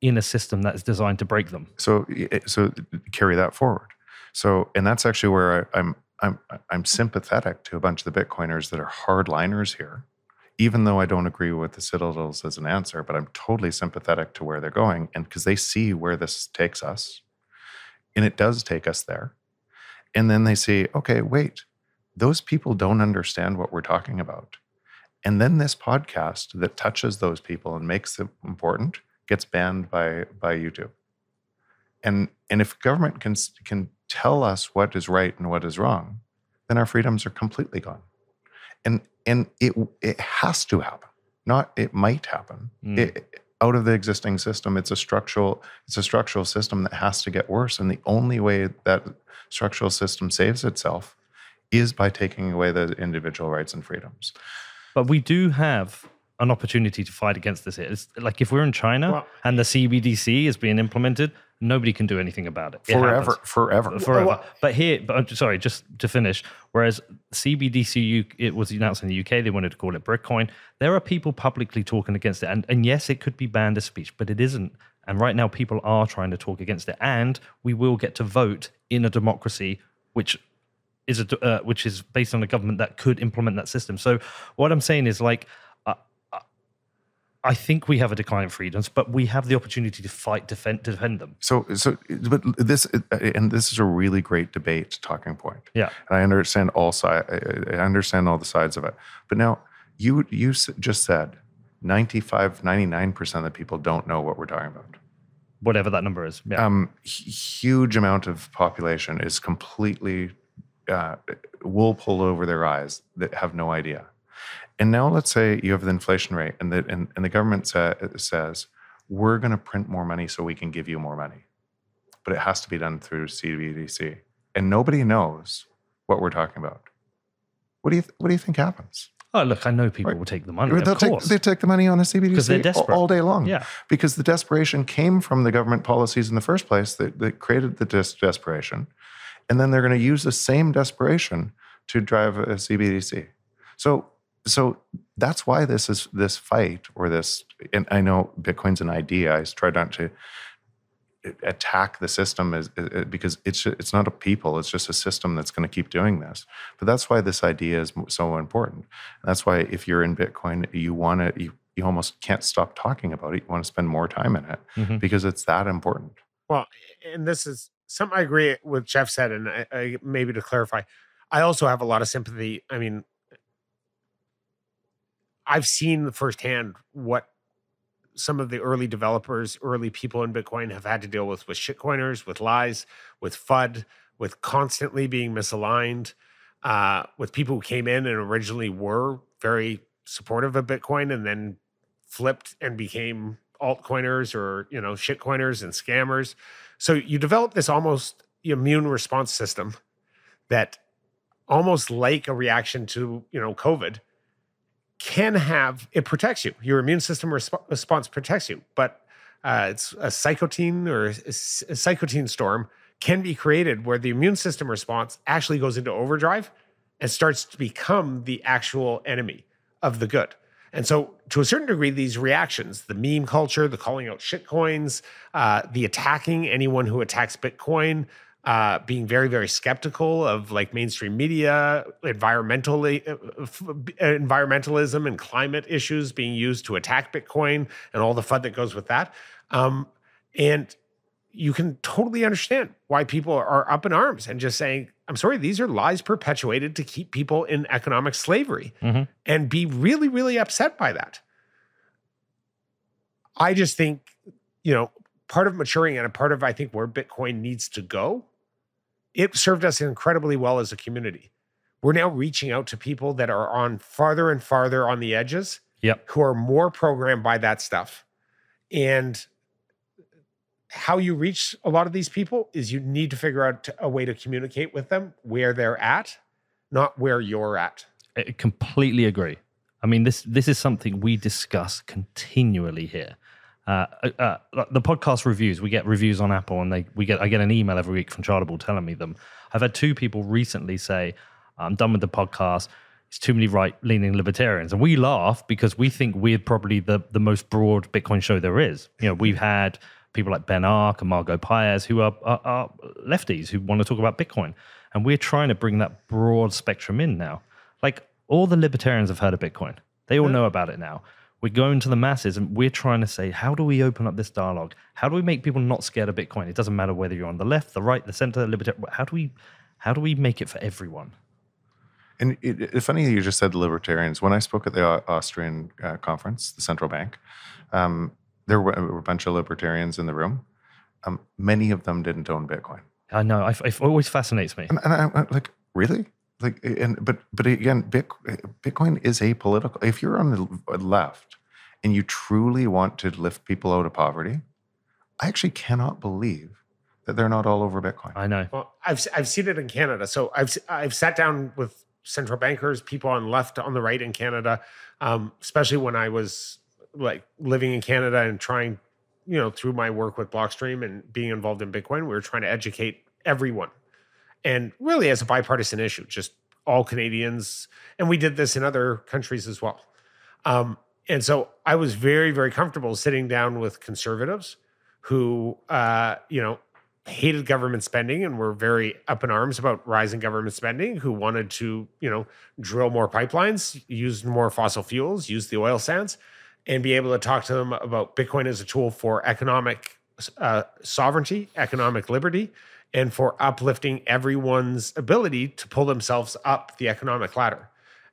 in a system that is designed to break them. so so carry that forward so and that's actually where I, i'm i'm i'm sympathetic to a bunch of the bitcoiners that are hardliners here even though i don't agree with the citadels as an answer but i'm totally sympathetic to where they're going and because they see where this takes us and it does take us there and then they see okay wait those people don't understand what we're talking about. And then this podcast that touches those people and makes them important gets banned by by youtube. And and if government can can tell us what is right and what is wrong then our freedoms are completely gone and and it it has to happen not it might happen Mm. it, out of the existing system it's a structural it's a structural system that has to get worse and the only way that structural system saves itself is by taking away the individual rights and freedoms But we do have an opportunity to fight against this. It's like if we're in China Well- and the CBDC is being implemented, nobody can do anything about it. It forever happens. forever forever. But here, but I'm sorry, just to finish. Whereas CBDC, it was announced in the UK, they wanted to call it Britcoin. There are people publicly talking against it, and and yes, it could be banned as speech, but it isn't. And right now, people are trying to talk against it, and we will get to vote in a democracy, which is a uh, which is based on a government that could implement that system. So what I'm saying is like. I think we have a decline in freedoms, but we have the opportunity to fight, defend, defend them. So, so, but this, and this is a really great debate talking point. Yeah. And I understand all sides. I understand all the sides of it. But now, you you just said 95, 99% of the people don't know what we're talking about. Whatever that number is. Yeah. Um, huge amount of population is completely uh, wool pulled over their eyes that have no idea. And now let's say you have the inflation rate and the, and, and the government sa- says, we're going to print more money so we can give you more money. But it has to be done through CBDC. And nobody knows what we're talking about. What do you, th- what do you think happens? Oh, look, I know people right. will take the money. They'll of take, they take the money on a CBDC they're desperate. all day long. Yeah. Because the desperation came from the government policies in the first place that, that created the des- desperation. And then they're going to use the same desperation to drive a CBDC. So, so that's why this is this fight or this. And I know Bitcoin's an idea. I try not to attack the system as, as, because it's it's not a people it's just a system that's going to keep doing this but that's why this idea is so important that's why if you're in bitcoin you want to you, you almost can't stop talking about it you want to spend more time in it mm-hmm. because it's that important well and this is something i agree with jeff said and I, I, maybe to clarify i also have a lot of sympathy i mean i've seen firsthand what some of the early developers, early people in Bitcoin have had to deal with with shitcoiners, with lies, with FUD, with constantly being misaligned, uh, with people who came in and originally were very supportive of Bitcoin and then flipped and became altcoiners or you know shitcoiners and scammers. So you develop this almost immune response system that almost like a reaction to you know COVID can have it protects you. Your immune system resp- response protects you, but uh, it's a cytokine or a, a cytokine storm can be created where the immune system response actually goes into overdrive and starts to become the actual enemy of the good. And so, to a certain degree, these reactions, the meme culture, the calling out shitcoins, uh, the attacking anyone who attacks Bitcoin, uh, being very, very skeptical of like mainstream media, environmentally, uh, uh, environmentalism and climate issues being used to attack Bitcoin and all the fun that goes with that. Um, and you can totally understand why people are up in arms and just saying, I'm sorry, these are lies perpetuated to keep people in economic slavery mm-hmm. and be really, really upset by that. I just think, you know, part of maturing and a part of, I think, where Bitcoin needs to go it served us incredibly well as a community. We're now reaching out to people that are on farther and farther on the edges, yep. who are more programmed by that stuff. And how you reach a lot of these people is you need to figure out a way to communicate with them where they're at, not where you're at. I completely agree. I mean, this this is something we discuss continually here. Uh, uh, uh, the podcast reviews, we get reviews on Apple, and they we get I get an email every week from Chartable telling me them. I've had two people recently say, "I'm done with the podcast." It's too many right-leaning libertarians, and we laugh because we think we're probably the the most broad Bitcoin show there is. You know, we've had people like Ben Arc and Margot Paez who are, are, are lefties who want to talk about Bitcoin, and we're trying to bring that broad spectrum in now. Like all the libertarians have heard of Bitcoin; they all know about it now we're going to the masses and we're trying to say, how do we open up this dialogue? How do we make people not scared of Bitcoin? It doesn't matter whether you're on the left, the right, the center, the libertarian. How do we, how do we make it for everyone? And it, it's funny you just said the libertarians. When I spoke at the Austrian uh, conference, the central bank, um, there were a bunch of libertarians in the room. Um, many of them didn't own Bitcoin. I know. it always fascinates me. And, and I, I'm like, really? Like and but but again bitcoin is apolitical. If you're on the left and you truly want to lift people out of poverty i actually cannot believe that they're not all over bitcoin. I know. Well i've i've seen it in canada. So i've i've sat down with central bankers people on left on the right in canada um, especially when i was like living in canada and trying you know through my work with blockstream and being involved in bitcoin we were trying to educate everyone and really as a bipartisan issue, just all Canadians. And we did this in other countries as well. Um, and so I was very, very comfortable sitting down with conservatives who, uh, you know, hated government spending and were very up in arms about rising government spending, who wanted to, you know, drill more pipelines, use more fossil fuels, use the oil sands. and be able to talk to them about Bitcoin as a tool for economic uh, sovereignty, economic liberty, and for uplifting everyone's ability to pull themselves up the economic ladder.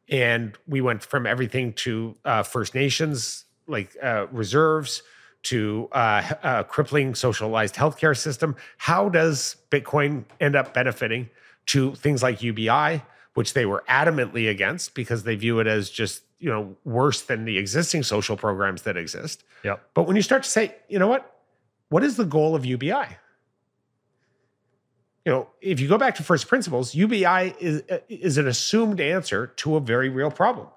And we went from everything to uh, First Nations, like uh, reserves, to uh, a crippling socialized healthcare system. How does Bitcoin end up benefiting to things like UBI, which they were adamantly against because they view it as just you know worse than the existing social programs that exist. Yep. But when you start to say, you know what, what is the goal of UBI? You know, if you go back to first principles, UBI is is an assumed answer to a very real problem.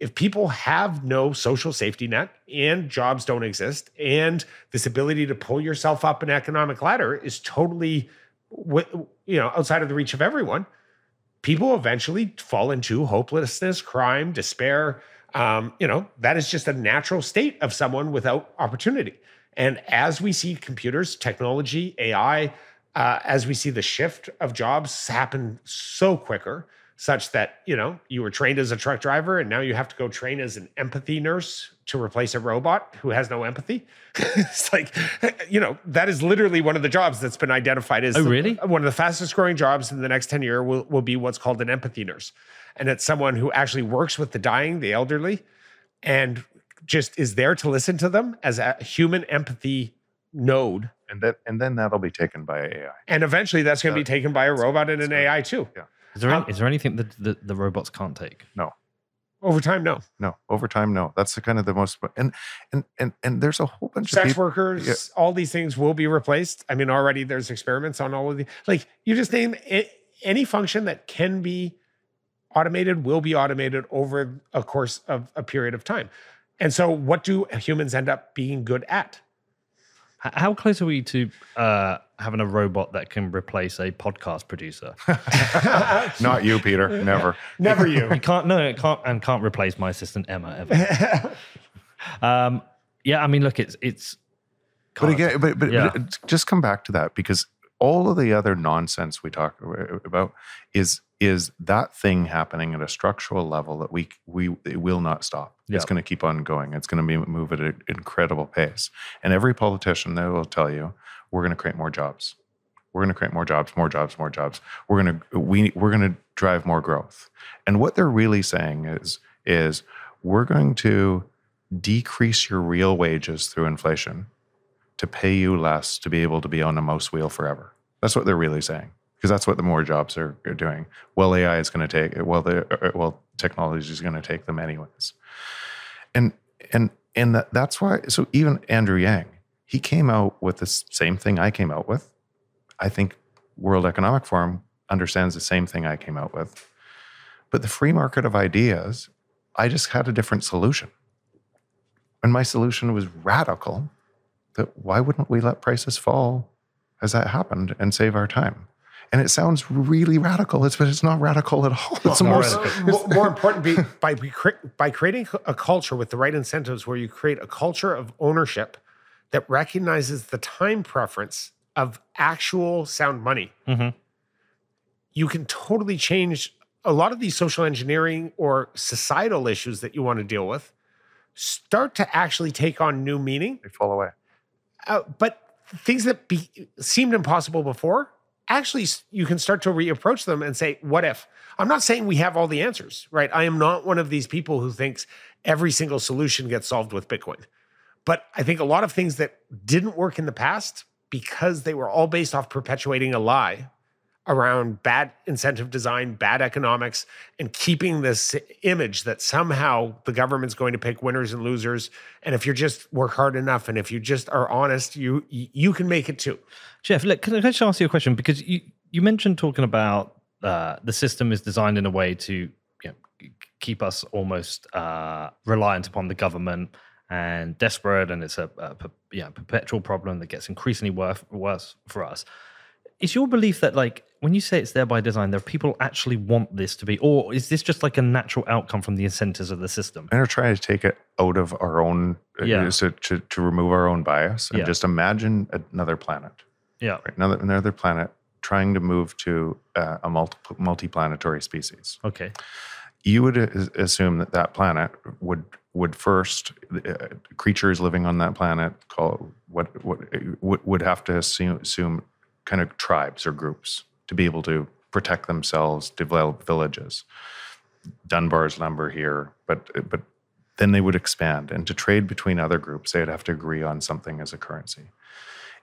If people have no social safety net and jobs don't exist, and this ability to pull yourself up an economic ladder is totally, you know, outside of the reach of everyone, people eventually fall into hopelessness, crime, despair. Um, you know, that is just a natural state of someone without opportunity. And as we see computers, technology, AI, uh, as we see the shift of jobs happen so quicker, such that you know you were trained as a truck driver and now you have to go train as an empathy nurse to replace a robot who has no empathy <laughs> it's like you know that is literally one of the jobs that's been identified as oh, the, really? one of the fastest growing jobs in the next 10 year will, will be what's called an empathy nurse and it's someone who actually works with the dying the elderly and just is there to listen to them as a human empathy node and that and then that'll be taken by AI. And eventually that's going to be taken by a robot and an AI too. Yeah. Is there, Um, any, is there anything that the, the robots can't take? No. Over time, no. No, over time, no. That's the kind of the most and and and and there's a whole bunch of Sex people. workers, all these things will be replaced. I mean, already there's experiments on all of the like you just name a, any function that can be automated will be automated over a course of a period of time. And so what do humans end up being good at? H- How close are we to uh, having a robot that can replace a podcast producer? <laughs> Not you, Peter. Never. Never you. It can't. No, it can't, and can't replace my assistant Emma ever. <laughs> um, yeah, I mean, look, it's it's. But can't- again, but, but, Yeah. but just come back to that because all of the other nonsense we talk uh, about is is that thing happening at a structural level that we we it will not stop. It's going to keep on going. It's going to be move at an incredible pace. And every politician there will tell you, we're going to create more jobs. We're going to create more jobs, more jobs, more jobs. We're going to we we're going to drive more growth. And what they're really saying is is we're going to decrease your real wages through inflation to pay you less to be able to be on a mouse wheel forever. That's what they're really saying because that's what the more jobs are, are doing. Well, AI is going to take well, the uh, well technology is going to take them anyways, and and and that, that's why. So even Andrew Yang, he came out with the same thing I came out with. I think World Economic Forum understands the same thing I came out with, but the free market of ideas, I just had a different solution, and my solution was radical that why wouldn't we let prices fall as that happened and save our time? And it sounds really radical, it's, but it's not radical at all. It's not more, radical. more, more <laughs> important be, by be cre- by creating a culture with the right incentives where you create a culture of ownership that recognizes the time preference of actual sound money Mhm. you can totally change a lot of these social engineering or societal issues that you want to deal with start to actually take on new meaning they fall away. Uh, but things that be, seemed impossible before actually you can start to reapproach them and say what if? I'm not saying we have all the answers right? I am not one of these people who thinks every single solution gets solved with bitcoin. But i think a lot of things that didn't work in the past because they were all based off perpetuating a lie around bad incentive design, bad economics, and keeping this image that somehow the government's going to pick winners and losers. And if you just work hard enough and if you just are honest, you you can make it too. Jeff, look, can I just ask you a question? Because you, you mentioned talking about uh, the system is designed in a way to you know, keep us almost uh, reliant upon the government and desperate, and it's a, a per- yeah, perpetual problem that gets increasingly worse, worse for us. Is your belief that, like, when you say it's there by design, there are people actually want this to be, or is this just like a natural outcome from the incentives of the system? And we're trying to take it out of our own, uh, Yeah. to, to, to remove our own bias and Yeah. just imagine another planet, Yeah. right? Another, another planet trying to move to uh, a multi, multi-planetary species. Okay. you would assume that that planet would would first uh, creatures living on that planet call what what would would have to assume, assume kind of tribes or groups to be able to protect themselves, develop villages. Dunbar's number here, but but then they would expand and to trade between other groups, they would have to agree on something as a currency.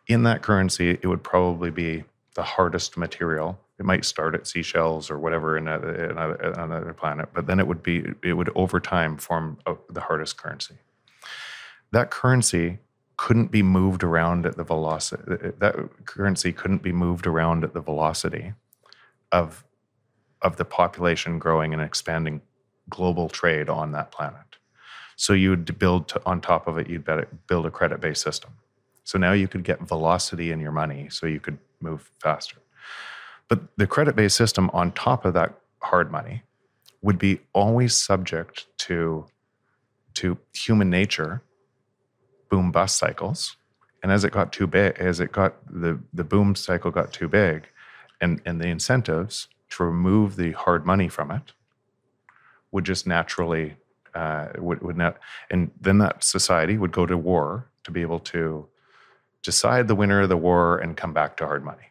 In that currency, it would probably be the hardest material. It might start at seashells or whatever in another, planet, but then it would be it would over time form a, the hardest currency. That currency couldn't be moved around at the velocity. That currency couldn't be moved around at the velocity of of the population growing and expanding global trade on that planet. So you would build to, on top of it. You'd build a credit based system. So now you could get velocity in your money, so you could move faster. But the credit based system on top of that hard money would be always subject to to human nature boom bust cycles. And as it got too big as it got the the boom cycle got too big and and the incentives to remove the hard money from it would just naturally uh, would, would not and then that society would go to war to be able to decide the winner of the war and come back to hard money.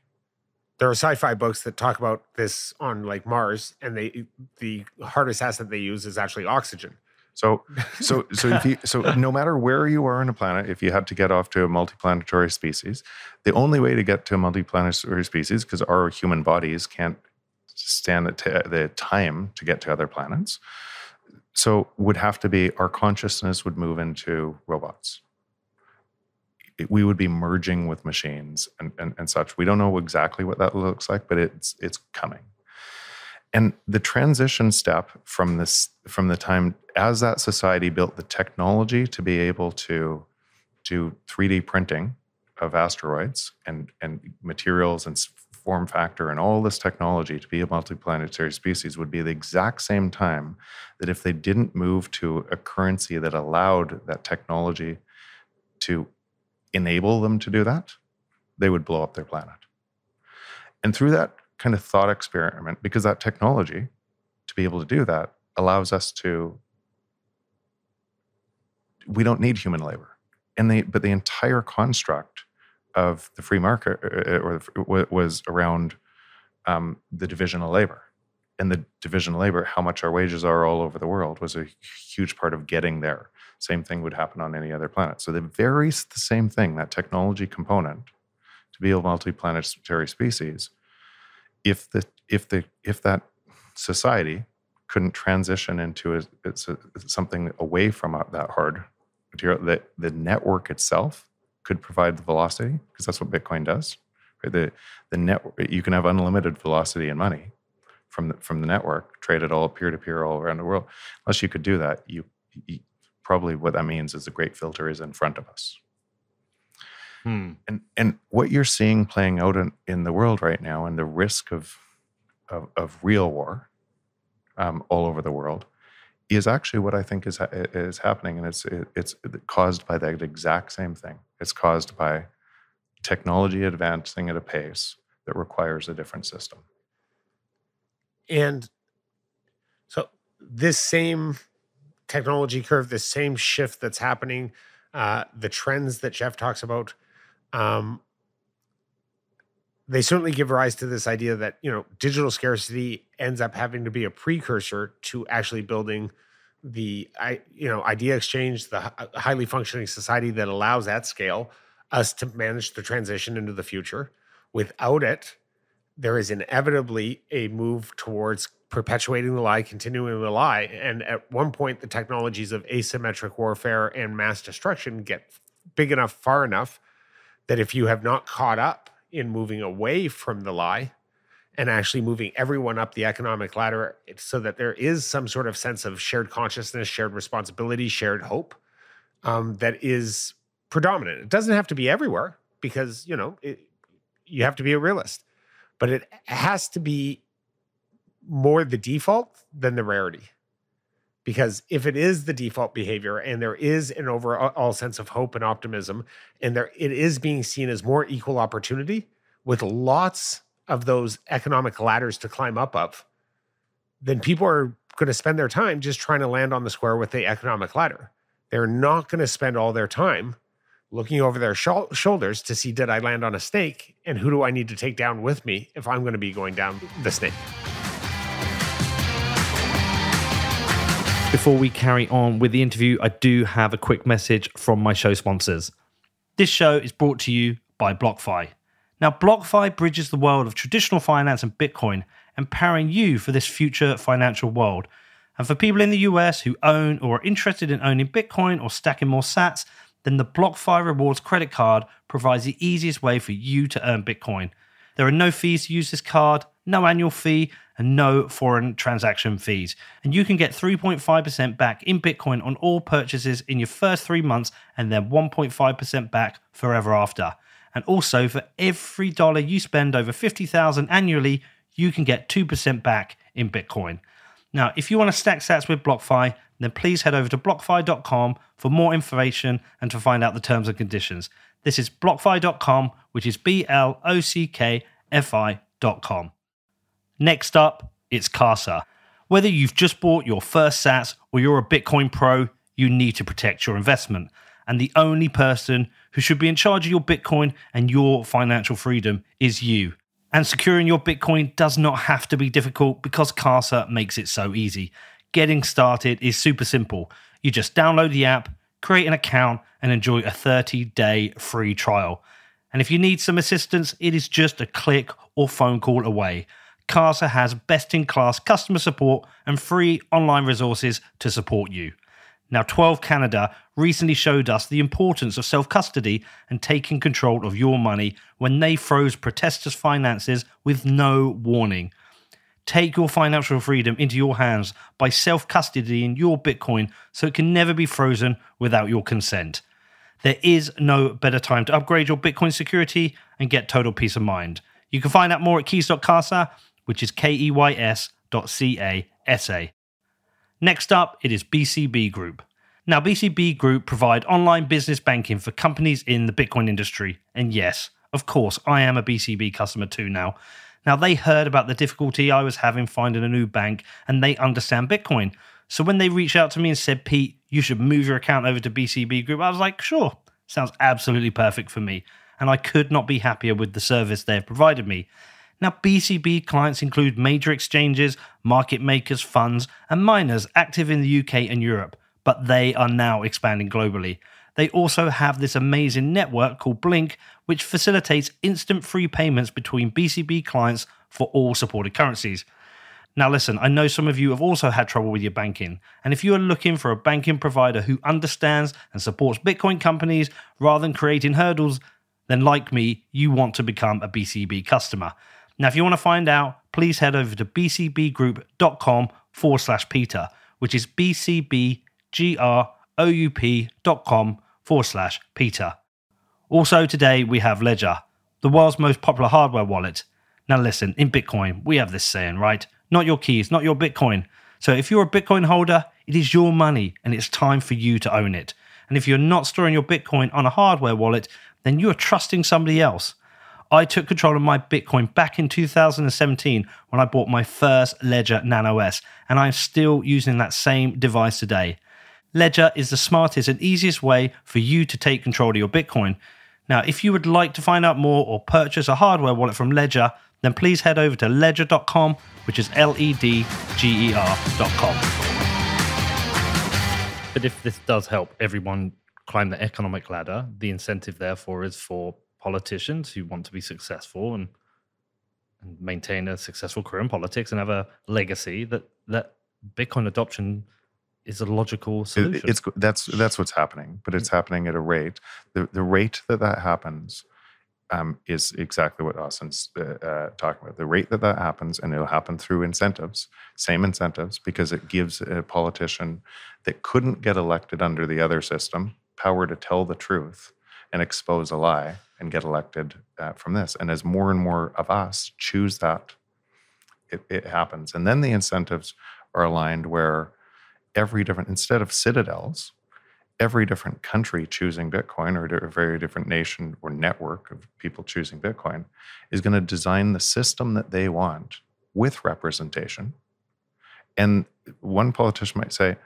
There are sci-fi books that talk about this on like mars and they the hardest asset they use is actually oxygen so, <laughs> so, so if you, so no matter where you are on a planet, if you had to get off to a multiplanetary species, the only way to get to a multiplanetary species, because our human bodies can't stand the, t- the time to get to other planets, so would have to be our consciousness would move into robots. we would be merging with machines and, and, and such. We don't know exactly what that looks like, but it's it's coming. And the transition step from this from the time as that society built the technology to be able to do 3D printing of asteroids and, and materials and form factor and all this technology to be a multiplanetary species would be the exact same time that if they didn't move to a currency that allowed that technology to enable them to do that, they would blow up their planet. And through that kind of thought experiment because that technology to be able to do that allows us to we don't need human labor. And they but the entire construct of the free market uh, uh, or was around um, the division of labor. And the division of labor how much our wages are all over the world was a huge part of getting there. Same thing would happen on any other planet. So the very the same thing that technology component to be a multiplanetary species if the if the if that society couldn't transition into a, it's a, something away from that hard material that the network itself could provide the velocity because that's what bitcoin does right? the the network you can have unlimited velocity and money from the, from the network traded all peer to peer all around the world unless you could do that you, you probably what that means is the great filter is in front of us Hmm. And and what you're seeing playing out in, in the world right now, and the risk of of, of real war um, all over the world, is actually what I think is is happening, and it's it, it's caused by that exact same thing. It's caused by technology advancing at a pace that requires a different system. And so this same technology curve, this same shift that's happening, uh, the trends that Jeff talks about um, they certainly give rise to this idea that you know digital scarcity ends up having to be a precursor to actually building the i you know idea exchange the highly functioning society that allows at scale us to manage the transition into the future. Without it there is inevitably a move towards perpetuating the lie continuing the lie and at one point the technologies of asymmetric warfare and mass destruction get big enough far enough that if you have not caught up in moving away from the lie and actually moving everyone up the economic ladder so that there is some sort of sense of shared consciousness, shared responsibility, shared hope um, that is predominant. It doesn't have to be everywhere because, you know, it, you have to be a realist, but it has to be more the default than the rarity because if it is the default behavior and there is an overall sense of hope and optimism and there it is being seen as more equal opportunity with lots of those economic ladders to climb up of then people are going to spend their time just trying to land on the square with the economic ladder. They're not going to spend all their time looking over their shou- shoulders to see did I land on a snake and who do I need to take down with me if I'm going to be going down the snake. Before we carry on with the interview, I do have a quick message from my show sponsors. This show is brought to you by BlockFi. Now, BlockFi bridges the world of traditional finance and Bitcoin, empowering you for this future financial world. And for people in the US who own or are interested in owning Bitcoin or stacking more sats, then the BlockFi Rewards credit card provides the easiest way for you to earn Bitcoin. There are no fees to use this card, no annual fee, and no foreign transaction fees. And you can get 3.5% back in Bitcoin on all purchases in your first three months and then 1.5% back forever after. And also, for every dollar you spend over 50,000 annually, you can get 2% back in Bitcoin. Now, if you want to stack sats with BlockFi, then please head over to blockfi.com for more information and to find out the terms and conditions. This is blockfi.com, which is B L O C K F I.com. Next up, it's Casa. Whether you've just bought your first sats or you're a Bitcoin pro, you need to protect your investment. And the only person who should be in charge of your Bitcoin and your financial freedom is you. And securing your Bitcoin does not have to be difficult because Casa makes it so easy. Getting started is super simple. You just download the app, create an account, and enjoy a 30 day free trial. And if you need some assistance, it is just a click or phone call away. Casa has best in class customer support and free online resources to support you. Now, 12 Canada recently showed us the importance of self custody and taking control of your money when they froze protesters' finances with no warning. Take your financial freedom into your hands by self custodying your Bitcoin so it can never be frozen without your consent. There is no better time to upgrade your Bitcoin security and get total peace of mind. You can find out more at keys.casa which is K E Y S dot C A S A. Next up, it is BCB Group. Now, BCB Group provide online business banking for companies in the Bitcoin industry. And yes, of course, I am a BCB customer too now. Now, they heard about the difficulty I was having finding a new bank and they understand Bitcoin. So when they reached out to me and said, Pete, you should move your account over to BCB Group, I was like, sure, sounds absolutely perfect for me. And I could not be happier with the service they have provided me. Now, BCB clients include major exchanges, market makers, funds, and miners active in the UK and Europe, but they are now expanding globally. They also have this amazing network called BLINC, which facilitates instant free payments between BCB clients for all supported currencies. Now, listen, I know some of you have also had trouble with your banking. And if you are looking for a banking provider who understands and supports Bitcoin companies rather than creating hurdles, then like me, you want to become a BCB customer. Now, if you want to find out, please head over to bcbgroup.com forward slash Peter, which is bcbgroup.com forward slash Peter. Also, today we have Ledger, the world's most popular hardware wallet. Now, listen, in Bitcoin, we have this saying, right? Not your keys, not your Bitcoin. So, if you're a Bitcoin holder, it is your money and it's time for you to own it. And if you're not storing your Bitcoin on a hardware wallet, then you are trusting somebody else. I took control of my Bitcoin back in 2017 when I bought my first Ledger Nano S, and I'm still using that same device today. Ledger is the smartest and easiest way for you to take control of your Bitcoin. Now, if you would like to find out more or purchase a hardware wallet from Ledger, then please head over to ledger.com, which is L E D G E R.com. But if this does help everyone climb the economic ladder, the incentive therefore is for politicians who want to be successful and, and maintain a successful career in politics and have a legacy that that Bitcoin adoption is a logical solution. It, it's that's that's what's happening, but it's happening at a rate. The the rate that that happens um, is exactly what Austin's uh, uh, talking about. The rate that that happens, and it'll happen through incentives, same incentives, because it gives a politician that couldn't get elected under the other system power to tell the truth and expose a lie and get elected uh, from this. And as more and more of us choose that, it, it happens. And then the incentives are aligned where every different, instead of citadels, every different country choosing Bitcoin or a very different nation or network of people choosing Bitcoin is going to design the system that they want with representation and one politician might say,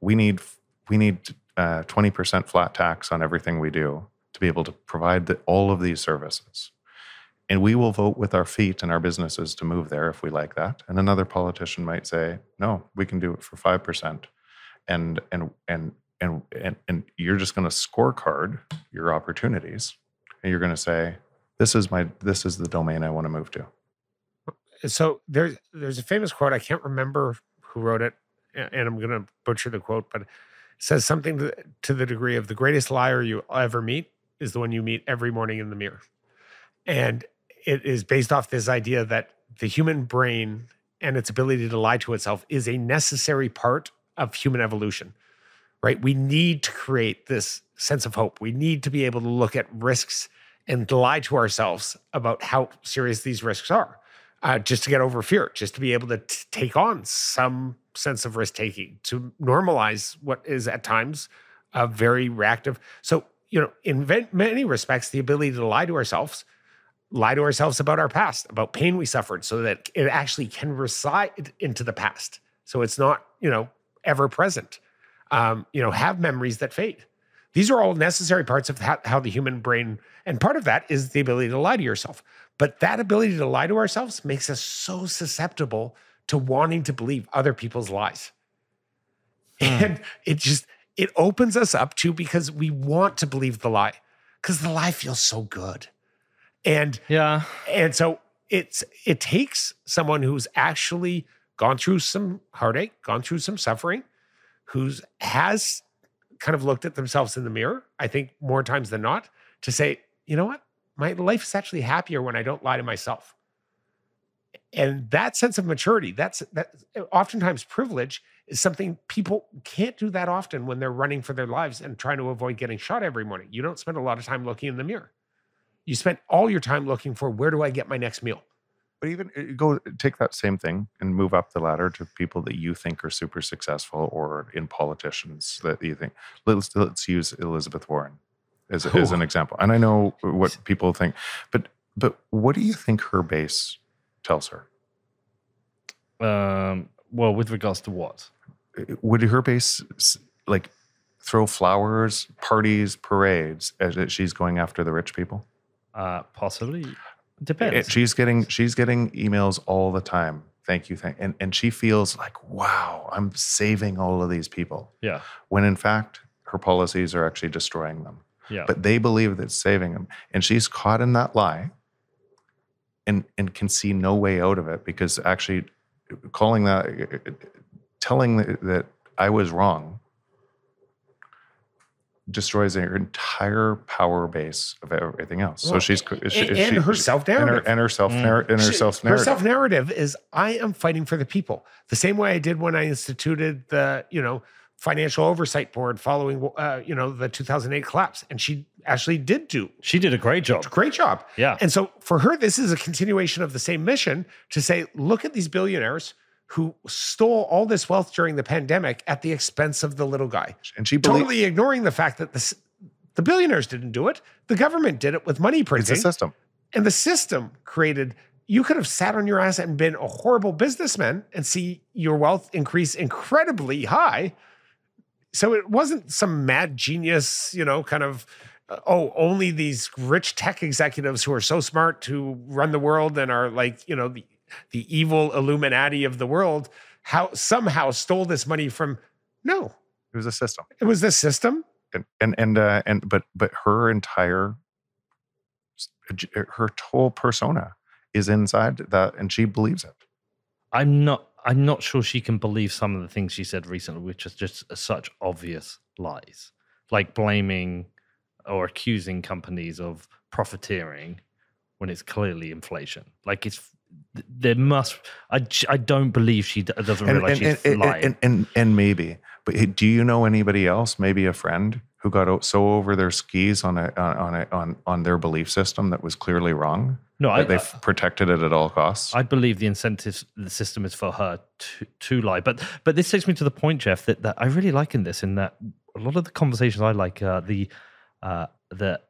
"We need we need uh, twenty percent flat tax on everything we do to be able to provide the, all of these services." And we will vote with our feet and our businesses to move there if we like that. And another politician might say, "No, we can do it for five percent," and and and and and and you're just going to scorecard your opportunities, and you're going to say, "This is my this is the domain I want to move to." so there's there's a famous quote i can't remember who wrote it and i'm going to butcher the quote but says something to, to the degree of the greatest liar you ever meet is the one you meet every morning in the mirror and it is based off this idea that the human brain and its ability to lie to itself is a necessary part of human evolution right we need to create this sense of hope we need to be able to look at risks and lie to ourselves about how serious these risks are uh, just to get over fear, just to be able to t- take on some sense of risk taking, to normalize what is at times a very reactive. So, you know, in many respects, the ability to lie to ourselves, lie to ourselves about our past, about pain we suffered, so that it actually can reside into the past. So it's not, you know, ever present. Um, you know, have memories that fade. These are all necessary parts of how, how the human brain, and part of that is the ability to lie to yourself. But that ability to lie to ourselves makes us so susceptible to wanting to believe other people's lies. And it just, it opens us up to because we want to believe the lie because the lie feels so good. And Yeah. and so it's it takes someone who's actually gone through some heartache, gone through some suffering, who's has kind of looked at themselves in the mirror, I think more times than not, to say, you know what? My life is actually happier when I don't lie to myself. And that sense of maturity, that's that oftentimes privilege is something people can't do that often when they're running for their lives and trying to avoid getting shot every morning. You don't spend a lot of time looking in the mirror. You spend all your time looking for where do I get my next meal? But even uh, go take that same thing and move up the ladder to people that you think are super successful or in politicians that you think. Let's let's use Elizabeth Warren as, as an example. And I know what <laughs> people think, but but what do you think her base tells her? Um, well, with regards to what? Would her base like throw flowers, parties, parades as she's going after the rich people? Uh, possibly. It- Depends. she's getting she's getting emails all the time. Thank you, thank and and she feels like wow, I'm saving all of these people. yeah. When in fact, her policies are actually destroying them. Yeah. But they believe that it's saving them, and she's caught in that lie, and and can see no way out of it because actually, calling that, telling that, that I was wrong, destroys her entire power base of everything else. so she's and, she, and she- her self and her, narrative. and her self Mm. narr- and her She- self Her narrative. self narrative is I am fighting for the people. The same way I did when I instituted the, you know, financial oversight board following uh, you know, the 2008 collapse. And she actually did do she did a great job. a great job. Yeah. And so for her, this is a continuation of the same mission to say, look at these billionaires who stole all this wealth during the pandemic at the expense of the little guy, and she totally ignoring the fact that the, the billionaires didn't do it. The government did it with money printing. it's a system. and the system created you could have sat on your ass and been a horrible businessman and see your wealth increase incredibly high so it wasn't some mad genius you know kind of uh, oh only these rich tech executives who are so smart to run the world and are like you know the the evil illuminati of the world how somehow stole this money from no It was a system. it was the system and and and uh, and but but her entire her whole persona is inside that, and she believes it. I'm not. I'm not sure she can believe some of the things she said recently, which is just such obvious lies, like blaming or accusing companies of profiteering when it's clearly inflation. Like it's th- there must. I, I don't believe she doesn't realize and, she's and, lying. and, and and maybe, but do you know anybody else? Maybe a friend who got so over their skis on a on on a, on, on their belief system that was clearly wrong no, I, they've protected it at all costs. I believe the incentive the system is for her to, to lie. But but this takes me to the point, Jeff, that, that I really like in this, in that a lot of the conversations I like uh, the uh, the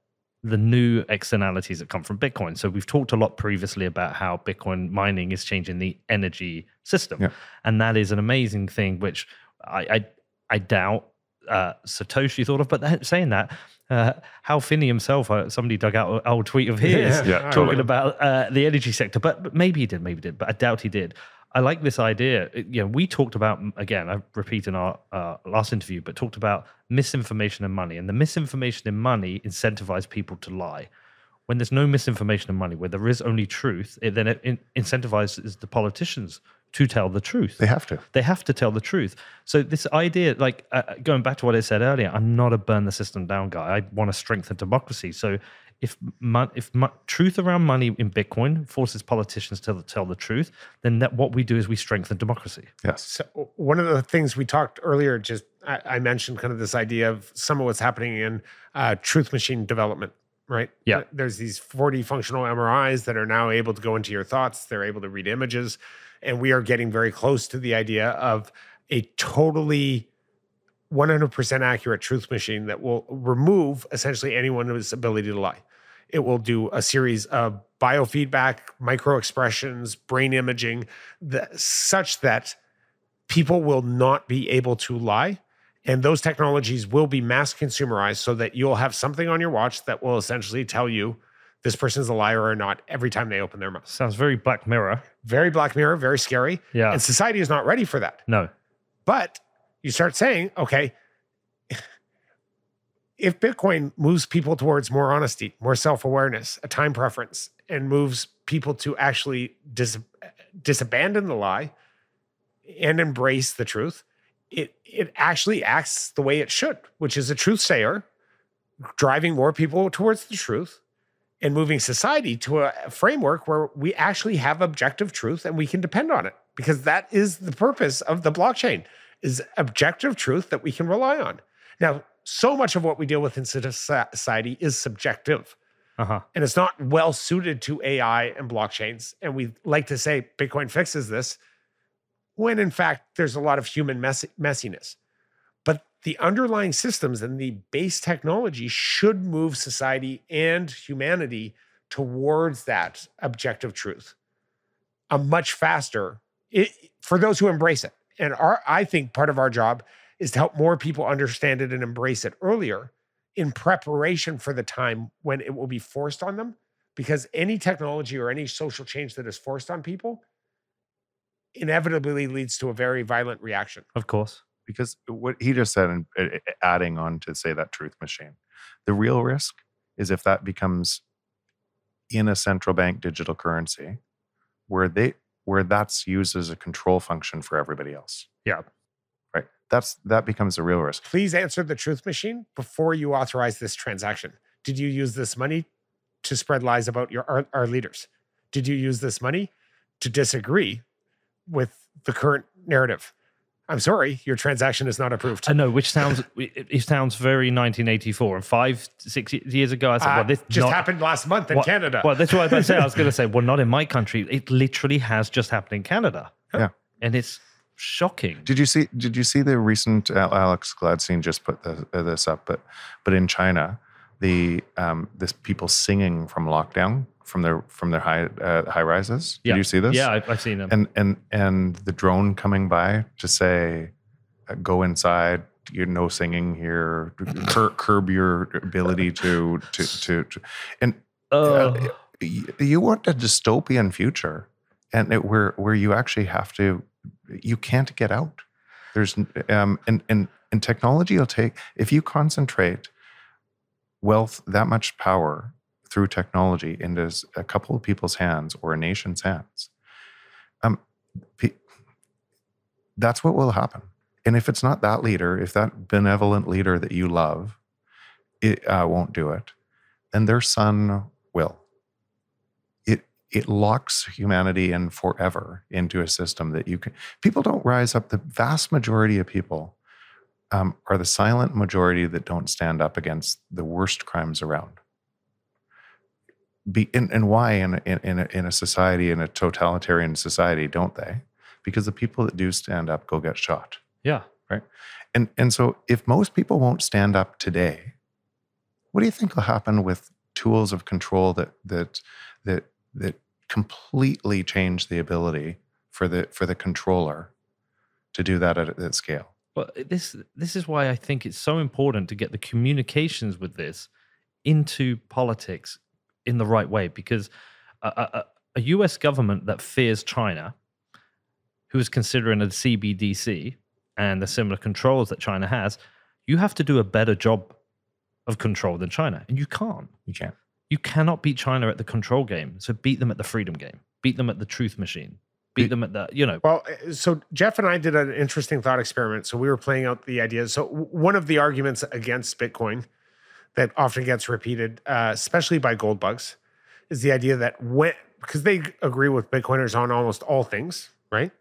the new externalities that come from Bitcoin. So we've talked a lot previously about how Bitcoin mining is changing the energy system, Yeah. and that is an amazing thing, which I I, I doubt uh, Satoshi thought of. But that, saying that, uh, Hal Finney himself, uh, somebody dug out an old tweet of his <laughs> Yeah, talking totally. about uh, the energy sector, but, but maybe he did, maybe he did, but I doubt he did. I like this idea. It- You know, we talked about again. I repeat in our uh, last interview, but talked about misinformation and money, and the misinformation and money incentivize people to lie. When there's no misinformation and money, where there is only truth, it then it incentivizes the politicians to tell the truth. They have to. They have to tell the truth. So this idea, like uh, going back to what I said earlier, I'm not a burn the system down guy. I want to strengthen democracy. So if mon- if mo- truth around money in Bitcoin forces politicians to tell the truth, then that what we do is we strengthen democracy. Yes. So one of the things we talked earlier, just I, I mentioned kind of this idea of some of what's happening in uh, truth machine development, right? Yeah. There's these 4D functional MRIs that are now able to go into your thoughts. They're able to read images, and we are getting very close to the idea of a totally 100% accurate truth machine that will remove essentially anyone's ability to lie. It will do a series of biofeedback, micro expressions, brain imaging, that, such that people will not be able to lie. And those technologies will be mass consumerized so that you'll have something on your watch that will essentially tell you this person's a liar or not every time they open their mouth. Sounds very Black Mirror. Very Black Mirror, very scary. Yeah. And society is not ready for that. No. But you start saying, okay, if Bitcoin moves people towards more honesty, more self awareness, a time preference, and moves people to actually dis- disabandon the lie and embrace the truth, it, it actually acts the way it should, which is a truth sayer, driving more people towards the truth and moving society to a framework where we actually have objective truth and we can depend on it because that is the purpose of the blockchain is objective truth that we can rely on. Now so much of what we deal with in society is subjective. Uh huh. and it's not well suited to ai and blockchains. And we like to say bitcoin fixes this when in fact there's a lot of human mess- messiness. But the underlying systems and the base technology should move society and humanity towards that objective truth a much faster it, for those who embrace it. And our i think part of our job is to help more people understand it and embrace it earlier in preparation for the time when it will be forced on them because any technology or any social change that is forced on people inevitably leads to a very violent reaction Of course. because what he just said and adding on to say that truth machine the real risk is if that becomes in a central bank digital currency where they where that's used as a control function for everybody else Yeah. Right that's that becomes a real risk please answer the truth machine before you authorize this transaction. Did you use this money to spread lies about your our, our leaders? Did you use this money to disagree with the current narrative? I'm sorry, your transaction is not approved. I know, which sounds <laughs> it, it sounds very 1984. And five, six years ago, I said, Uh, "Well, this just not- happened last month in What- Canada. Well, that's what I was going to say. I was going to say, <laughs> well, not in my country. It literally has just happened in Canada. Yeah. and it's shocking. did you see did you see the recent uh, alex gladstein just put the, uh, this up but but in china the um this people singing from lockdown from their from their high uh, high rises Yeah. did you see this Yeah, I've, I've seen them. and and and the drone coming by to say uh, go inside you're no singing here <laughs> cur- curb your ability to to to, to and oh, y- you want a dystopian future and it, where where you actually have to you can't get out. There's um and and and technology will take if you concentrate wealth that much power through technology into a couple of people's hands or a nation's hands um pe- that's what will happen. And if it's not that leader if that benevolent leader that you love it uh, won't do it. Then their son it locks humanity in forever into a system that you can people don't rise up the vast majority of people um, are the silent majority that don't stand up against the worst crimes around Be, and, and why in, a- in, in, a, in a society in a totalitarian society don't they because the people that do stand up go get shot yeah. Right. And and so if most people won't stand up today, what do you think will happen with tools of control that that that that completely change the ability for the for the controller to do that at, at scale. But this this is why I think it's so important to get the communications with this into politics in the right way because a, a, a US government that fears China, who is considering a CBDC and the similar controls that China has, you have to do a better job of control than China, and you can't. You can't. You cannot beat China at the control game. So beat them at the freedom game. Beat them at the truth machine. Beat them at the you know. Well, uh, so Jeff and I did an interesting thought experiment. So we were playing out the ideas. So one of the arguments against Bitcoin that often gets repeated, uh, especially by gold bugs, is the idea that when because they agree with Bitcoiners on almost all things, right?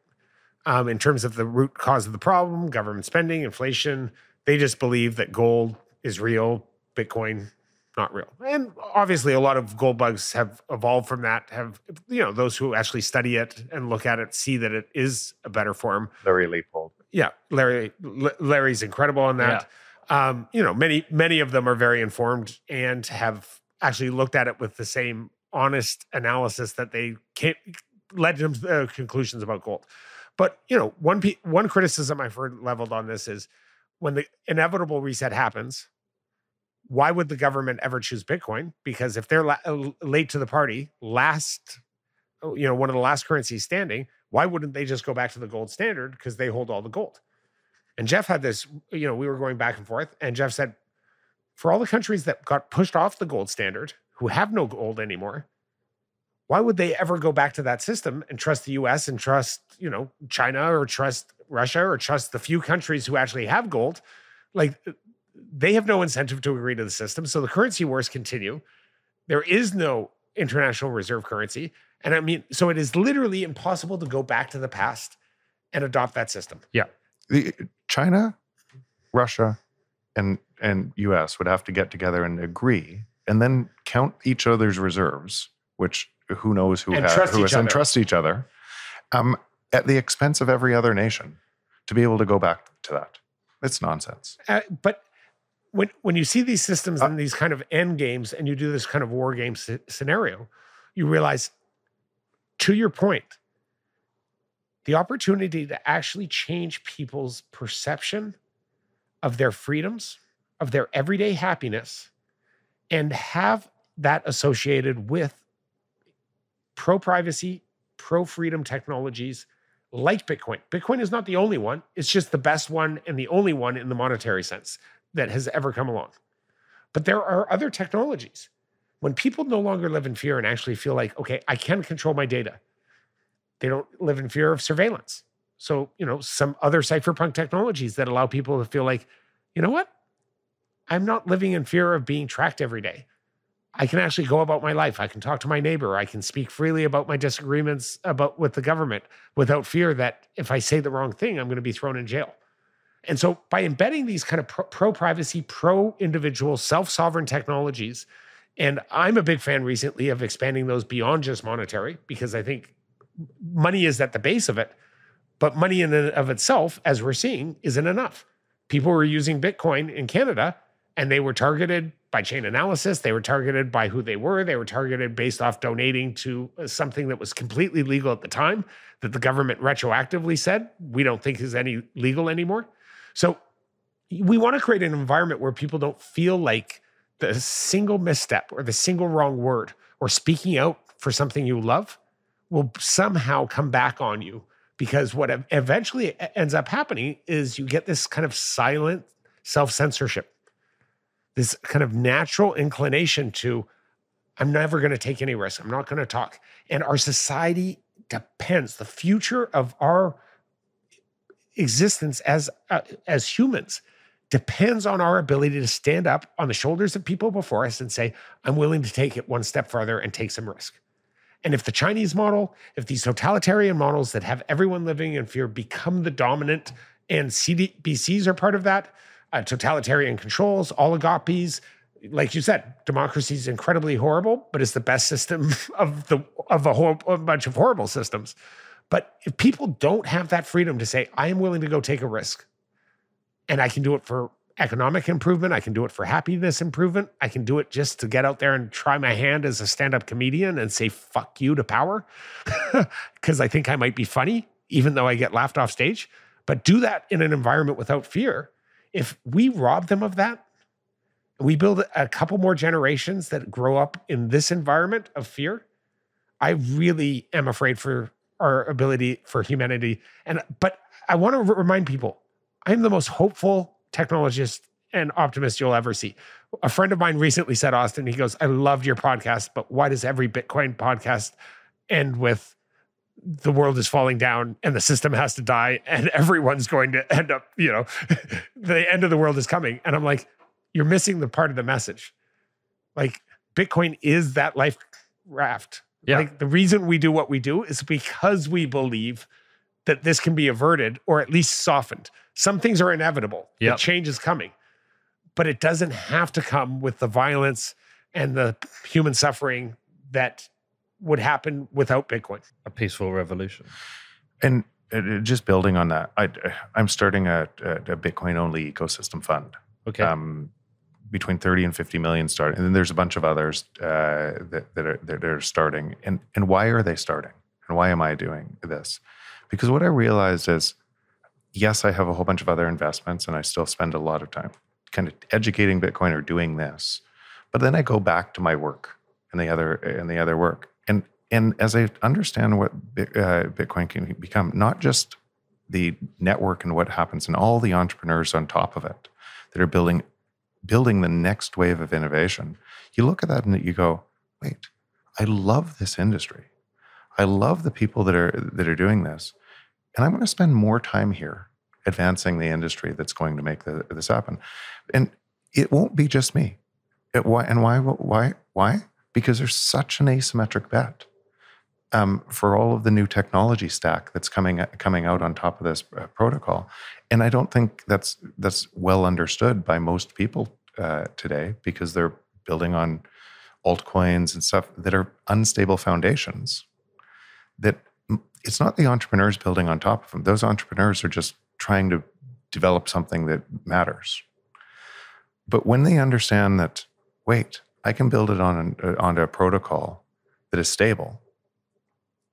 Um, in terms of the root cause of the problem, government spending, inflation, they just believe that gold is real, Bitcoin not real. And obviously, a lot of gold bugs have evolved from that. Have you know those who actually study it and look at it see that it is a better form. Larry Lepard. Yeah, Larry Larry's incredible on that. Um, you know, many many of them are very informed and have actually looked at it with the same honest analysis that they came, led to uh, conclusions about gold. But you know, one one criticism I've heard leveled on this is when the inevitable reset happens, why would the government ever choose Bitcoin? Because if they're la- uh, late to the party, last, oh, you know, one of the last currencies standing, why wouldn't they just go back to the gold standard because they hold all the gold? And Jeff had this, you know, we were going back and forth, and Jeff said, for all the countries that got pushed off the gold standard, who have no gold anymore, why would they ever go back to that system and trust the US and trust, you know, China or trust Russia or trust the few countries who actually have gold? Like they have no incentive to agree to the system. So the currency wars continue. There is no international reserve currency. And I mean, so it is literally impossible to go back to the past and adopt that system. Yeah. The, China, Russia, and and U.S. would have to get together and agree, and then count each other's reserves, which who knows who And has trust who each has, and other. trust each other, um, at the expense of every other nation, to be able to go back to that. It's nonsense. Uh, but when when you see these systems Uh, and these kind of end games, and you do this kind of war game sce- scenario, you realize, to your point, the opportunity to actually change people's perception of their freedoms, of their everyday happiness, and have that associated with pro privacy, pro freedom technologies like Bitcoin. Bitcoin is not the only one, it's just the best one and the only one in the monetary sense that has ever come along. But there are other technologies. When people no longer live in fear and actually feel like, okay, I can control my data, they don't live in fear of surveillance. So, you know, some other cypherpunk technologies that allow people to feel like, you know what? I'm not living in fear of being tracked every day. I can actually go about my life. I can talk to my neighbor. I can speak freely about my disagreements about with the government without fear that if I say the wrong thing, I'm going to be thrown in jail. And so by embedding these kind of pro privacy, pro individual, self sovereign technologies, and I'm a big fan recently of expanding those beyond just monetary because I think money is at the base of it. But money in and of itself, as we're seeing, isn't enough. People were using Bitcoin in Canada and they were targeted by Chainalysis. They were targeted by who they were. They were targeted based off donating to uh, something that was completely legal at the time that the government retroactively said we don't think is any legal anymore. So we want to create an environment where people don't feel like the single misstep or the single wrong word or speaking out for something you love will somehow come back on you because what eventually ends up happening is you get this kind of silent self-censorship. This kind of natural inclination to i'm never going to take any risk. I'm not going to talk. And our society depends the future of our existence as uh, as humans depends on our ability to stand up on the shoulders of people before us and say i'm willing to take it one step further and take some risk. And if the chinese model if these totalitarian models that have everyone living in fear become the dominant and cdbcs are part of that uh, totalitarian controls oligopies like you said democracy is incredibly horrible but it's the best system <laughs> of the of a whole a bunch of horrible systems but if people don't have that freedom to say, I am willing to go take a risk and I can do it for economic improvement. I can do it for happiness improvement. I can do it just to get out there and try my hand as a stand up comedian and say, fuck you to power, <laughs> because I think I might be funny, even though I get laughed off stage. But do that in an environment without fear. If we rob them of that, we build a couple more generations that grow up in this environment of fear. I really am afraid for our ability for humanity. And but I want to remind people, I'm the most hopeful technologist and optimist you'll ever see. A friend of mine recently said, Austin, he goes, I loved your podcast, but why does every Bitcoin podcast end with the world is falling down and the system has to die and <laughs> everyone's going to end up, you know, <laughs> the end of the world is coming. And I'm like, you're missing the part of the message. Like Bitcoin is that life raft. Yeah. Like the reason we do what we do is because we believe that this can be averted or at least softened. Some things are inevitable. Yep. The change is coming. But it doesn't have to come with the violence and the human suffering that would happen without Bitcoin. A peaceful revolution. And uh, just building on that, I, I'm starting a, a Bitcoin only ecosystem fund. Okay. Um, between 30 and 50 million starting. And then there's a bunch of others uh, that, that, are, that are starting. And, and why are they starting? And why am I doing this? Because what I realized is, yes, I have a whole bunch of other investments and I still spend a lot of time kind of educating Bitcoin or doing this. But then I go back to my work and the other and the other work. And and as I understand what uh, Bitcoin can become, not just the network and what happens and all the entrepreneurs on top of it that are building building the next wave of innovation, you look at that and you go, wait, I love this industry. I love the people that are that are doing this. And I'm going to spend more time here advancing the industry that's going to make the, this happen. And it won't be just me. It, why and why why why? Because there's such an asymmetric bet um, for all of the new technology stack that's coming coming out on top of this uh, protocol, and I don't think that's that's well understood by most people uh, today because they're building on altcoins and stuff that are unstable foundations. That it's not the entrepreneurs building on top of them; those entrepreneurs are just trying to develop something that matters. But when they understand that, wait, I can build it on an, uh, onto a protocol that is stable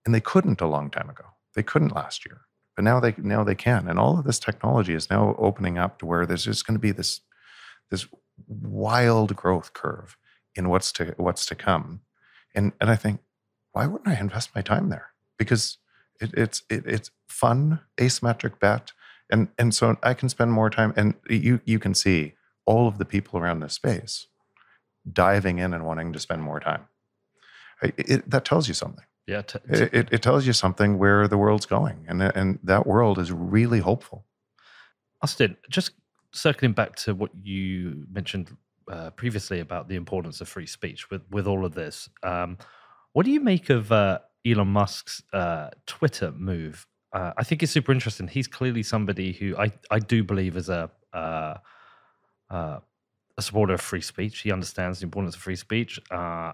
and they couldn't a long time ago. They couldn't last year, but now they now they can. And all of this technology is now opening up to where there's just going to be this this wild growth curve in what's to what's to come. And and I think, why wouldn't I invest my time there? Because it, it's it, it's fun, asymmetric bet, and and so I can spend more time. And you you can see all of the people around this space diving in and wanting to spend more time. It, it, that tells you something. Yeah. T- t- It, it, it tells you something where the world's going, and and that world is really hopeful. Austin, just circling back to what you mentioned uh, previously about the importance of free speech with, with all of this. Um, what do you make of uh, Elon Musk's uh, Twitter move? Uh, I think it's super interesting. He's clearly somebody who I, I do believe is a uh, uh, a supporter of free speech. He understands the importance of free speech. Uh,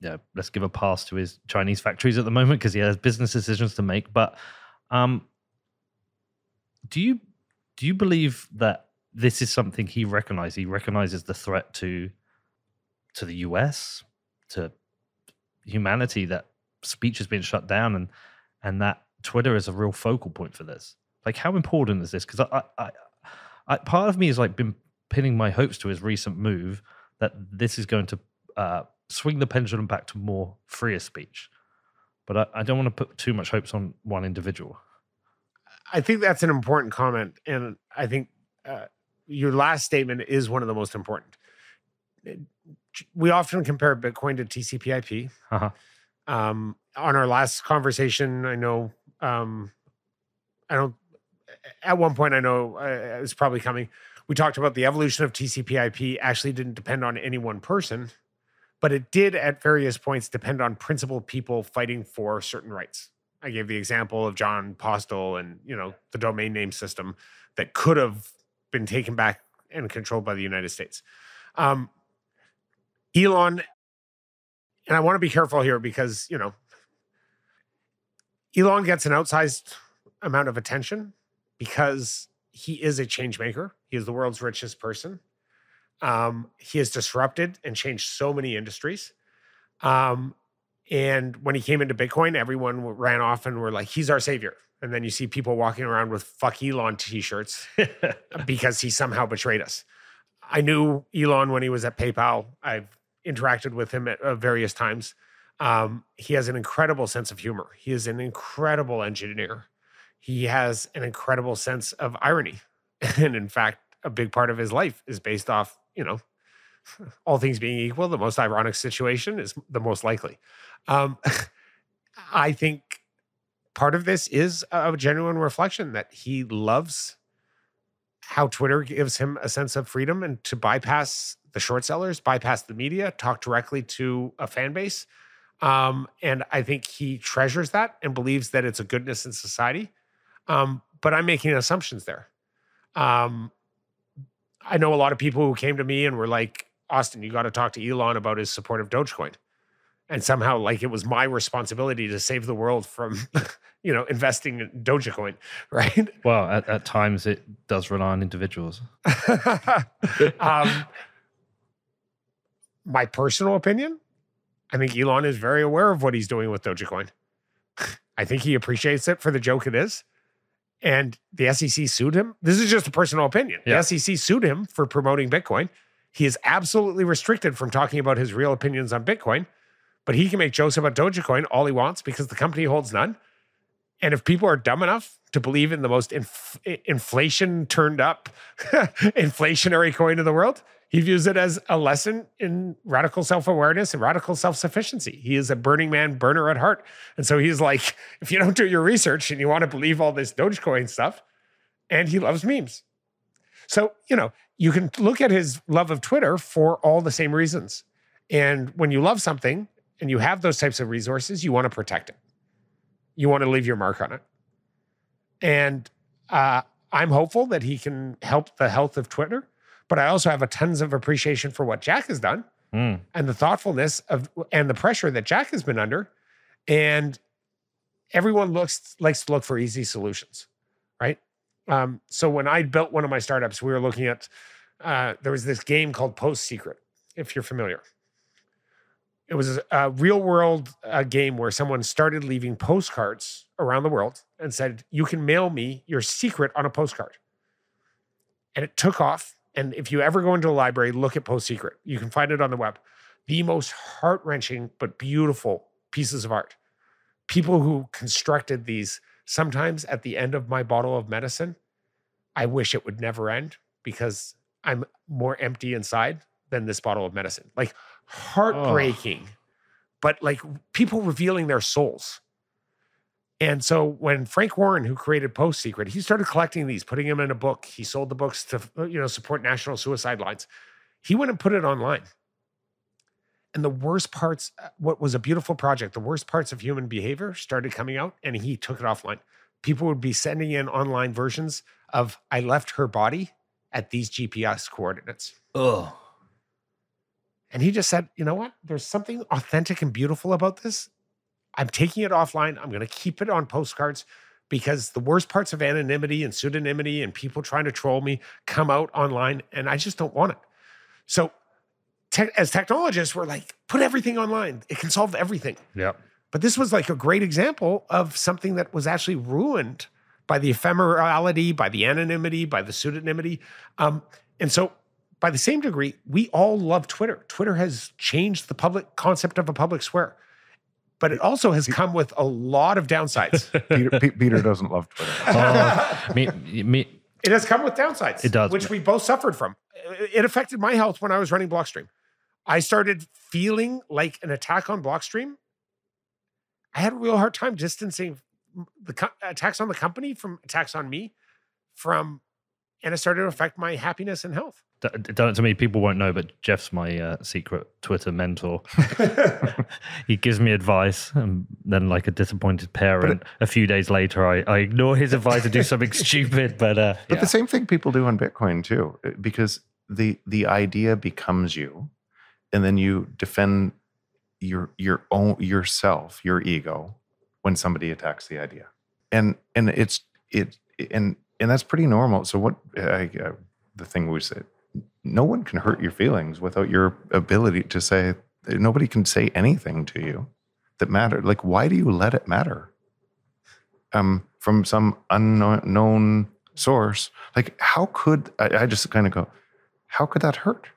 yeah, let's give a pass to his Chinese factories at the moment because he has business decisions to make. But um, do you do you believe that this is something he recognizes? He recognizes the threat to to the US, to humanity that speech has been shut down, and and that Twitter is a real focal point for this. Like, how important is this? Because I, I, I, part of me has like been pinning my hopes to his recent move that this is going to uh, swing the pendulum back to more freer speech. But I, I don't want to put too much hopes on one individual. I think that's an important comment, and I think uh, your last statement is one of the most important. We often compare Bitcoin to TCP/IP. Uh-huh. Um, on our last conversation, I know um, I don't. At one point, I know uh, it's probably coming. We talked about the evolution of TCP/IP. Actually, didn't depend on any one person, but it did at various points depend on principled people fighting for certain rights. I gave the example of Jon Postel and you know the domain name system that could have been taken back and controlled by the United States. Um, Elon, and I want to be careful here because you know Elon gets an outsized amount of attention because he is a change maker. He is the world's richest person. Um, he has disrupted and changed so many industries. Um, and when he came into Bitcoin, everyone ran off and were like, he's our savior. And then you see people walking around with fuck Elon t shirts <laughs> because he somehow betrayed us. I knew Elon when he was at PayPal. I've interacted with him at uh, various times. Um, he has an incredible sense of humor. He is an incredible engineer. He has an incredible sense of irony. <laughs> And in fact, a big part of his life is based off, you know, all things being equal, the most ironic situation is the most likely. Um, <laughs> I think part of this is a genuine reflection that he loves how Twitter gives him a sense of freedom and to bypass the short sellers, bypass the media, talk directly to a fan base. Um, and I think he treasures that and believes that it's a goodness in society. Um, but I'm making assumptions there. Um, I know a lot of people who came to me and were like, Austin, you got to talk to Elon about his support of Dogecoin. And somehow, like, it was my responsibility to save the world from, <laughs> you know, investing in Dogecoin, <laughs> right? Well, at, at times it does rely on individuals. <laughs> um, my personal opinion, I think Elon is very aware of what he's doing with Dogecoin. I think he appreciates it for the joke it is. And the SEC sued him. This is just a personal opinion. Yeah. The SEC sued him for promoting Bitcoin. He is absolutely restricted from talking about his real opinions on Bitcoin, but he can make jokes about Dogecoin all he wants because the company holds none. And if people are dumb enough to believe in the most inf- inflation turned up <laughs> inflationary coin in the world, he views it as a lesson in radical self awareness and radical self sufficiency. He is a Burning Man burner at heart. And so he's like, <laughs> if you don't do your research and you want to believe all this Dogecoin stuff, and he loves memes. So, you know, you can look at his love of Twitter for all the same reasons. And when you love something and you have those types of resources, you want to protect it. You want to leave your mark on it. And uh, I'm hopeful that he can help the health of Twitter. But I also have a tons of appreciation for what Jack has done Mm. and the thoughtfulness of and the pressure that Jack has been under. And everyone looks likes to look for easy solutions? Um, so when I built one of my startups, we were looking at uh, there was this game called Post Secret, if you're familiar. It was a real world uh, game where someone started leaving postcards around the world and said, "You can mail me your secret on a postcard." And it took off. And if you ever go into a library, look at Post Secret. You can find it on the web. The most heart wrenching but beautiful pieces of art. People who constructed these, sometimes at the end of my bottle of medicine, I wish it would never end because I'm more empty inside than this bottle of medicine. Like heartbreaking, but like people revealing their souls. And so when Frank Warren, who created Post Secret, he started collecting these, putting them in a book. He sold the books to you know support national suicide lines. He went and put it online. And the worst parts, uh, what was a beautiful project, the worst parts of human behavior started coming out, and he took it offline. People would be sending in online versions of "I left her body at these GPS coordinates." Ugh. And he just said, you know what? There's something authentic and beautiful about this. I'm taking it offline. I'm going to keep it on postcards because the worst parts of anonymity and pseudonymity and people trying to troll me come out online and I just don't want it. So, te- as technologists, we're like, put everything online. It can solve everything. Yep. But this was like a great example of something that was actually ruined by the ephemerality, by the anonymity, by the pseudonymity. Um, and so, by the same degree, we all love Twitter. Twitter has changed the public concept of a public square, but it also has come with a lot of downsides. <laughs> Peter, Peter doesn't love Twitter. Oh, me, me, it has come with downsides. It does. which we both suffered from. It affected my health when I was running Blockstream. I started feeling like an attack on Blockstream. I had a real hard time distancing the co- attacks on the company from attacks on me, from, and it started to affect my happiness and health. d- done it to me. People won't know, but Jeff's my uh, secret Twitter mentor. <laughs> <laughs> he gives me advice, and then, like a disappointed parent, a few days later, I, I ignore his advice and do <laughs> something stupid. But uh, But yeah. the same thing people do on Bitcoin too, because the the idea becomes you, and then you defend your your own yourself, your ego, when somebody attacks the idea, and and it's it and and that's pretty normal. So what I, uh, the thing we say, no one can hurt your feelings without your ability to say. Nobody can say anything to you that matter. Like, why do you let it matter? Um, from some unknown source. Like, how could I, I just kind of go? How could that hurt?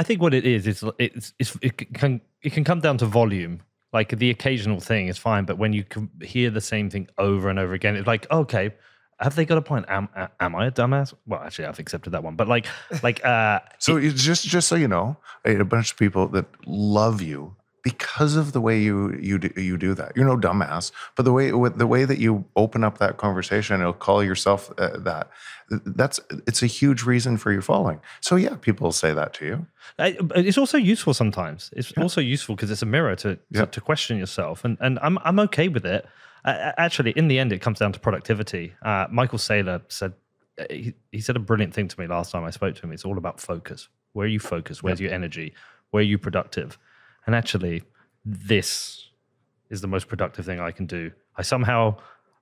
I think what it is is it's, it's it can it can come down to volume. Like the occasional thing is fine, but when you can hear the same thing over and over again, it's like okay, have they got a point? Am am I a dumbass? Well, actually, I've accepted that one, but like like uh, so it, just just so you know, a bunch of people that love you because of the way you you do, you do that. You're no dumbass, but the way the way that you open up that conversation, and call yourself uh, that. That's it's a huge reason for your following. So yeah, people say that to you. It's also useful sometimes. It's yeah. also useful because it's a mirror to, to, yeah. to question yourself, and and I'm I'm okay with it. Uh, actually, in the end, it comes down to productivity. Uh, Michael Saylor said uh, he, he said a brilliant thing to me last time I spoke to him. It's all about focus. Where are you focused? Where's your energy? Where are you productive? And actually, this is the most productive thing I can do. I somehow,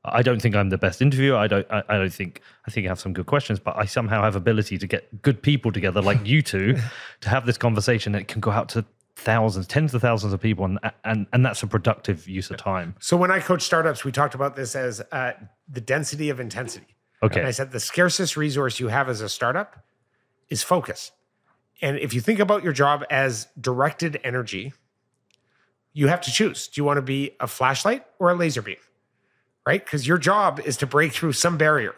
I don't think I'm the best interviewer. I don't, I, I don't think, I think I have some good questions, but I somehow have ability to get good people together like you two <laughs> to have this conversation that can go out to thousands, tens of thousands of people, and and and that's a productive use of time. So when I coach startups, we talked about this as uh, the density of intensity. Okay, and I said the scarcest resource you have as a startup is focus. And if you think about your job as directed energy, you have to choose. Do you want to be a flashlight or a laser beam? Right? Because your job is to break through some barrier.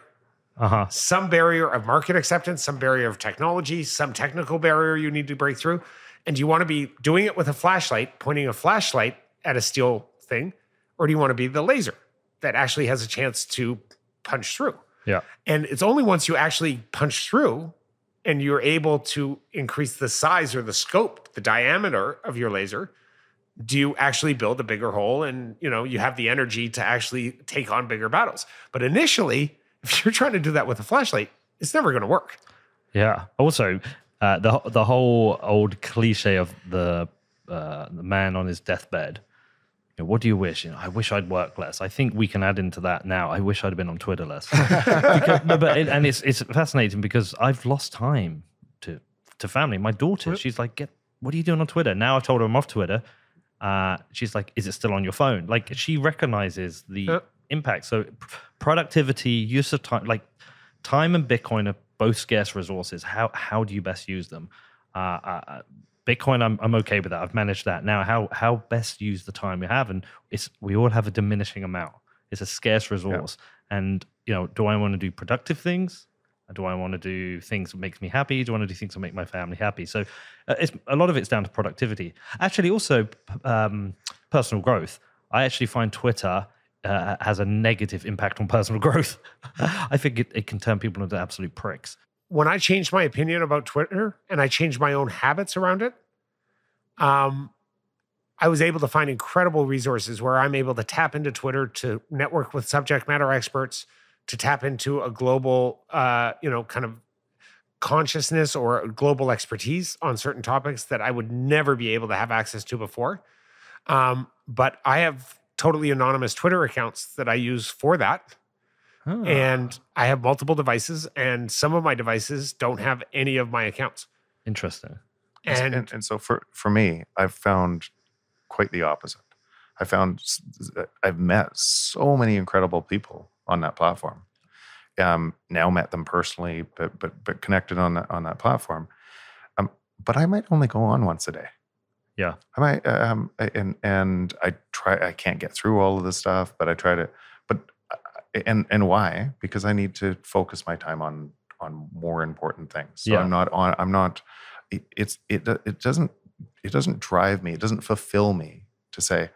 Uh-huh. Some barrier of market acceptance, some barrier of technology, some technical barrier you need to break through. And do you want to be doing it with a flashlight, pointing a flashlight at a steel thing, or do you want to be the laser that actually has a chance to punch through? Yeah. And it's only once you actually punch through and you're able to increase the size or the scope, the diameter of your laser, do you actually build a bigger hole and you know you have the energy to actually take on bigger battles. But initially, <laughs> if you're trying to do that with a flashlight, it's never going to work. Yeah. Also, uh, the the whole old cliche of the uh, the man on his deathbed know, what do you wish? You know, I wish I'd work less. I think we can add into that now. I wish I'd been on Twitter less. <laughs> because, no, but it, and it's it's fascinating because I've lost time to to family. My daughter, she's like, "Get what are you doing on Twitter?" Now I've told her I'm off Twitter. Uh, she's like, "Is it still on your phone?" Like she recognizes the impact. So productivity, use of time, like time and Bitcoin are both scarce resources. How how do you best use them? Uh, uh, Bitcoin, I'm I'm okay with that. I've managed that. Now, how how best use the time we have, and it's we all have a diminishing amount. It's a scarce resource, yeah. and you know, do I want to do productive things? Do I want to do things that makes me happy? Do I want to do things that make my family happy? So, uh, it's a lot of it's down to productivity. Actually, also um, personal growth. I actually find Twitter uh, has a negative impact on personal <laughs> growth. I think it, it can turn people into absolute pricks when I changed my opinion about Twitter and I changed my own habits around it, um, I was able to find incredible resources where I'm able to tap into Twitter to network with subject matter experts, to tap into a global, uh, you know, kind of consciousness or global expertise on certain topics that I would never be able to have access to before. Um, but I have totally anonymous Twitter accounts that I use for that and I have multiple devices, and some of my devices don't have any of my accounts. Interesting. And, and, and so for, for me, I've found quite the opposite. I found I've met so many incredible people on that platform. Um, now met them personally, but but but connected on that on that platform. Um, but I might only go on once a day. Yeah, I might. Um, and and I try. I can't get through all of this stuff, but I try to But and and why? Because I need to focus my time on on more important things. So yeah. I'm not on. I'm not. It, it's it it doesn't it doesn't drive me. It doesn't fulfill me to say,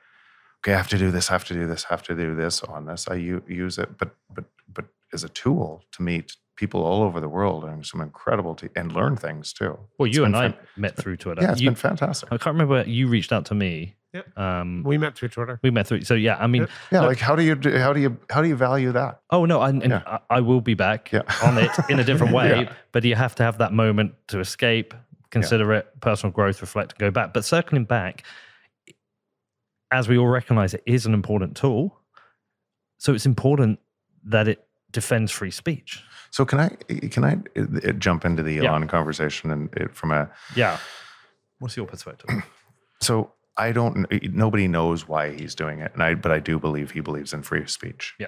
okay, I have to do this, I have to do this, I have to do this on this. I u- use it, but but but as a tool to meet people all over the world and some incredible te- and learn things too. Well, you and I met through Twitter. Yeah, it's you, been fantastic. I can't remember you reached out to me yeah. Um, we met through Twitter. We met through. So yeah, I mean, yeah. Look, like how do you do, how do you how do you value that? Oh no, I, yeah. I, I, will be back yeah. on it in a different <laughs> way. yeah. But you have to have that moment to escape, consider it, personal growth, reflect, and go back. But circling back, as we all recognize, it is an important tool. So it's important that it defends free speech. So can I can I uh, jump into the Yeah. Elon conversation and it, from a Yeah. What's your perspective? <clears throat> so I don't nobody knows why he's doing it, and I but I do believe he believes in free speech. Yeah.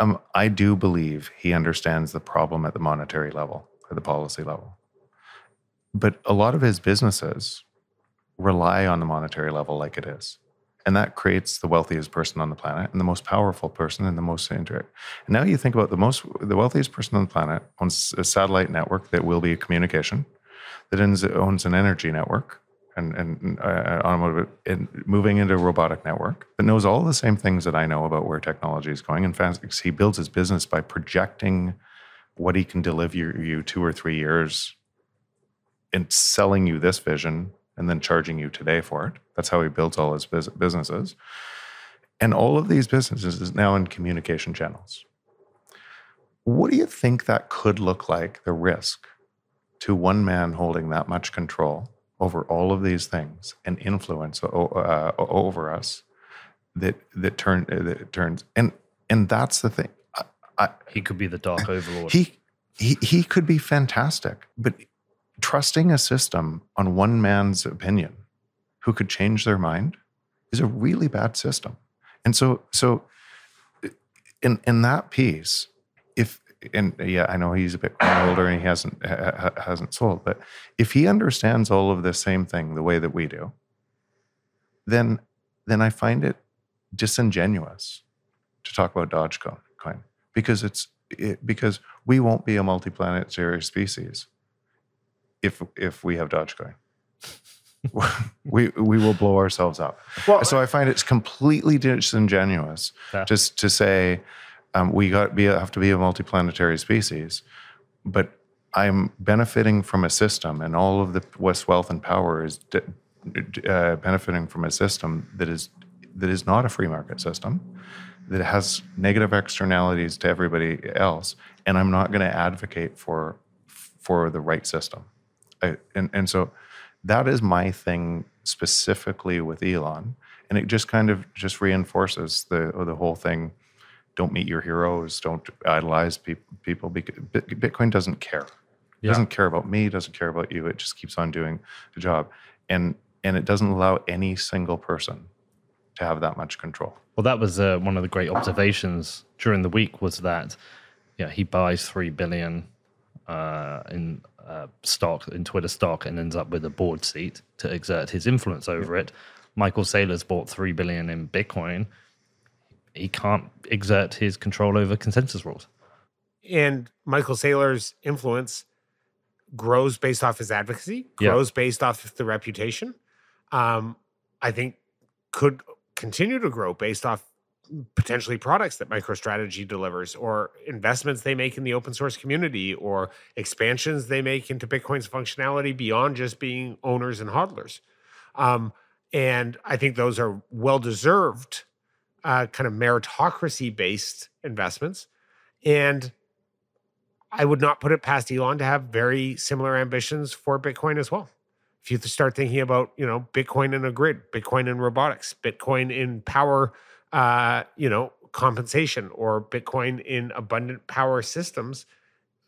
Um, I do believe he understands the problem at the monetary level, at the policy level. But a lot of his businesses rely on the monetary level like it is. And that creates the wealthiest person on the planet and the most powerful person and the most inter- And now you think about the most the wealthiest person on the planet owns a satellite network that will be a communication, that owns an energy network and, and uh, automotive and moving into a robotic network that knows all the same things that I know about where technology is going. In fact, he builds his business by projecting what he can deliver you two or three years and selling you this vision and then charging you today for it. That's how he builds all his businesses. And all of these businesses is now in communication channels. What do you think that could look like, the risk to one man holding that much control over all of these things and influence uh, over us that that turn that turns and and that's the thing. I, I, He could be the dark <laughs> overlord. he he he could be fantastic, but trusting a system on one man's opinion who could change their mind is a really bad system. And so so in in that piece, if and yeah, I know he's a bit older and he hasn't ha- ha- hasn't sold, but if he understands all of the same thing the way that we do, then then I find it disingenuous to talk about Dogecoin coin because it's it, because we won't be a multi-planet multiplanetary species if if we have Dogecoin. <laughs> we we will blow ourselves up. Well, So I find it's completely disingenuous Fair. just to say um, we got be have to be a multiplanetary species, but I'm benefiting from a system, and all of the West wealth and power is d- d- uh, benefiting from a system that is that is not a free market system, that has negative externalities to everybody else, and I'm not going to advocate for for the right system. I, and and so that is my thing specifically with Elon, and it just kind of just reinforces the the whole thing. Don't meet your heroes. Don't idolize peop people. Because Bitcoin doesn't care. It Yeah. doesn't care about me. Doesn't care about you. It just keeps on doing the job, and and it doesn't allow any single person to have that much control. Well, that was uh, one of the great observations during the week was that, yeah, he buys three billion uh, in uh, stock in Twitter stock and ends up with a board seat to exert his influence over it. Michael Saylor's bought three billion in Bitcoin. He can't exert his control over consensus rules. and Michael Saylor's influence grows based off his advocacy, Yeah. grows based off the reputation. Um, I think could continue to grow based off potentially products that MicroStrategy delivers or investments they make in the open source community or expansions they make into Bitcoin's functionality beyond just being owners and hodlers. Um, and I think those are well deserved, uh, kind of meritocracy based investments. And I would not put it past Elon to have very similar ambitions for Bitcoin as well. If you start thinking about, you know, Bitcoin in a grid, Bitcoin in robotics, Bitcoin in power, uh, you know, compensation, or Bitcoin in abundant power systems,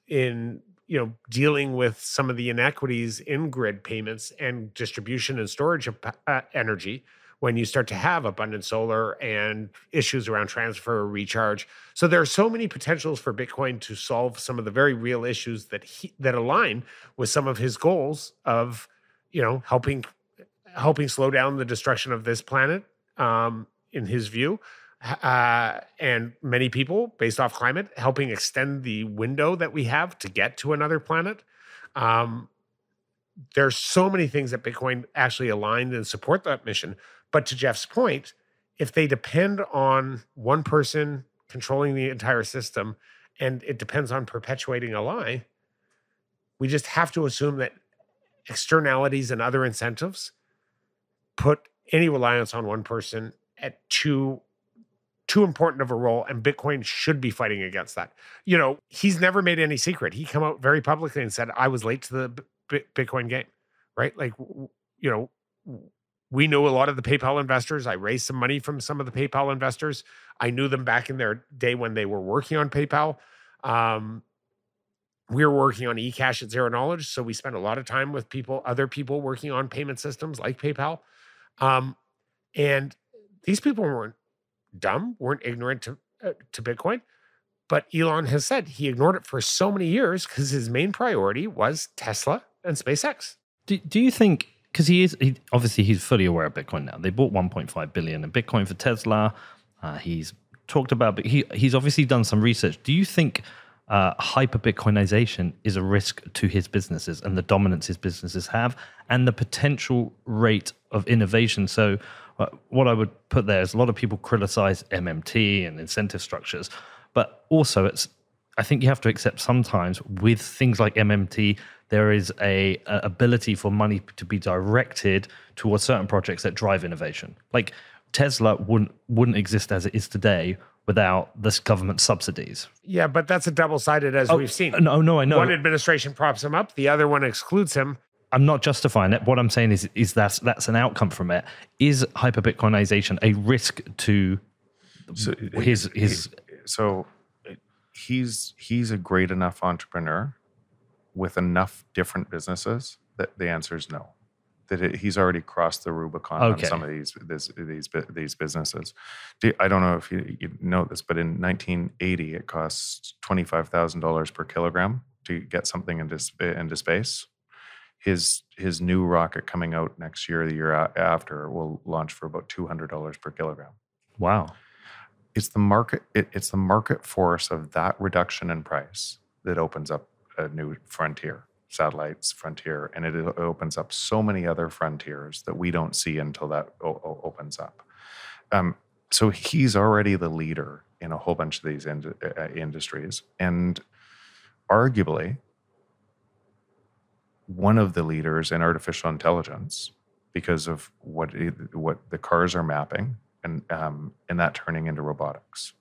in you know, dealing with some of the inequities in grid payments and distribution and storage of uh, energy, when you start to have abundant solar and issues around transfer or recharge. So there are so many potentials for bitcoin to solve some of the very real issues that he that align with some of his goals of you know helping helping slow down the destruction of this planet um, in his view uh, and many people based off climate helping extend the window that we have to get to another planet. Um, there's so many things that bitcoin actually aligned and support that mission but to Jeff's point, if they depend on one person controlling the entire system and it depends on perpetuating a lie, we just have to assume that externalities and other incentives put any reliance on one person at too too important of a role and bitcoin should be fighting against that you know he's never made any secret he come out very publicly and said i was late to the B- bitcoin game right like you know we know a lot of the PayPal investors. I raised some money from some of the PayPal investors. I knew them back in their day when they were working on PayPal. Um, we were working on eCash at Zero Knowledge, so we spent a lot of time with people, other people working on payment systems like PayPal. Um, and these people weren't dumb, weren't ignorant to uh, to Bitcoin. But Elon has said he ignored it for so many years because his main priority was Tesla and SpaceX. Do, do you think because he is he, obviously he's fully aware of Bitcoin now. They bought 1.5 billion in Bitcoin for Tesla. Uh, he's talked about, but he he's obviously done some research. Do you think uh, hyper Bitcoinization is a risk to his businesses and the dominance his businesses have, and the potential rate of innovation? So, uh, what I would put there is a lot of people criticize MMT and incentive structures, but also it's I think you have to accept sometimes with things like MMT, there is a, a, ability for money to be directed towards certain projects that drive innovation. Like Tesla wouldn't wouldn't exist as it is today without this government subsidies. Yeah, but that's a double sided as Oh, we've seen. No, no, I know. One administration props him up, the other one excludes him. I'm not justifying it. What I'm saying is, is that's that's an outcome from it. Is hyper Bitcoinization a risk to So his his? so he's he's a great enough entrepreneur with enough different businesses that the answer is no. That it, he's already crossed the Rubicon Okay. on some of these this, these these businesses. Do, I don't know if you, you know this, but in 1980, it cost twenty five thousand dollars per kilogram to get something into into space. His his new rocket coming out next year, the year after, will launch for about two hundred dollars per kilogram Wow. it's the market it, it's the market force of that reduction in price that opens up a new frontier satellites frontier and it opens up so many other frontiers that we don't see until that o- opens up um, so he's already the leader in a whole bunch of these ind- uh, industries and arguably one of the leaders in artificial intelligence because of what it, what the cars are mapping and um, and that turning into robotics.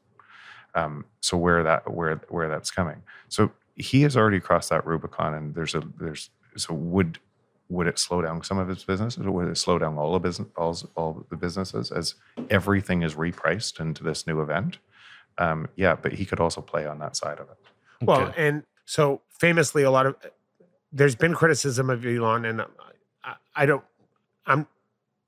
Um, so where that where where that's coming. So he has already crossed that Rubicon, and there's a there's so would would it slow down some of his businesses, or would it slow down all the business all, all the businesses as everything is repriced into this new event? Um, yeah, but he could also play on that side of it. Well, Okay. and so famously, a lot of there's been criticism of Elon, and I, I don't, I'm,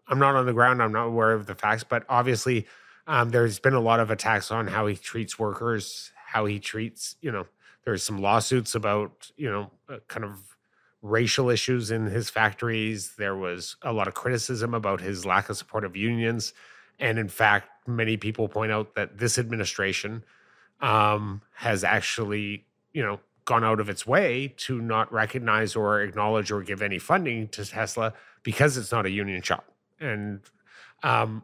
I'm not on the ground. I'm not aware of the facts, but obviously, um, there's been a lot of attacks on how he treats workers, how he treats, you know, there's some lawsuits about, you know, uh, kind of racial issues in his factories. There was a lot of criticism about his lack of support of unions, and in fact, many people point out that this administration um, has actually, you know, gone out of its way to not recognize or acknowledge or give any funding to Tesla because it's not a union shop. And um,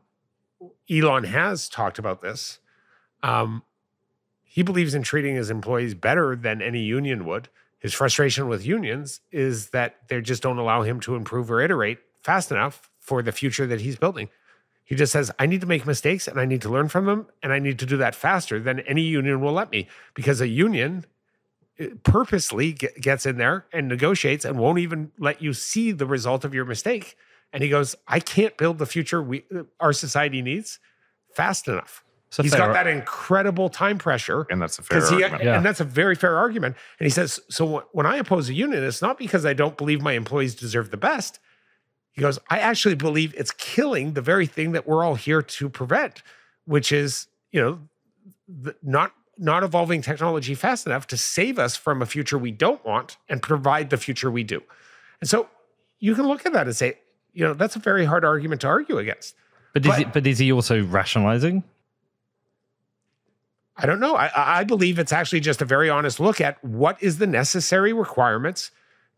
Elon has talked about this. Um, he believes in treating his employees better than any union would. His frustration with unions is that they just don't allow him to improve or iterate fast enough for the future that he's building. He just says, I need to make mistakes and I need to learn from them. And I need to do that faster than any union will let me because a union uh, purposely ge- gets in there and negotiates and won't even let you see the result of your mistake. And he goes, I can't build the future we, uh, our society needs fast enough. So He's fair- got that incredible time pressure And that's a fair because he argument. Yeah. and that's a very fair argument and he says so when i oppose a union it's not because i don't believe my employees deserve the best he goes i actually believe it's killing the very thing that we're all here to prevent which is you know the, not not evolving technology fast enough to save us from a future we don't want and provide the future we do and so you can look at that and say you know that's a very hard argument to argue against But is, But- it, but is he also rationalizing? I don't know. I, I believe it's actually just a very honest look at what is the necessary requirements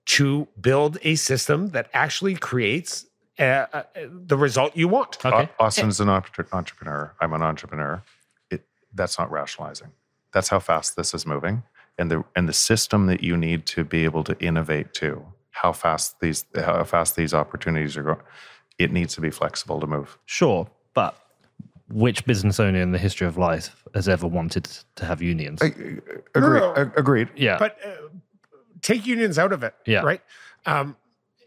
to build a system that actually creates uh, uh, the result you want. Okay. Au- Austin's an entrepreneur. I'm an entrepreneur. It, that's not rationalizing. That's how fast this is moving, and the and the system that you need to be able to innovate to how fast these how fast these opportunities are going. It needs to be flexible to move. Sure, but which business owner in the history of life has ever wanted to have unions? Agreed. no. Ag- Agreed. yeah, But uh, take unions out of it. Yeah. Right. Um,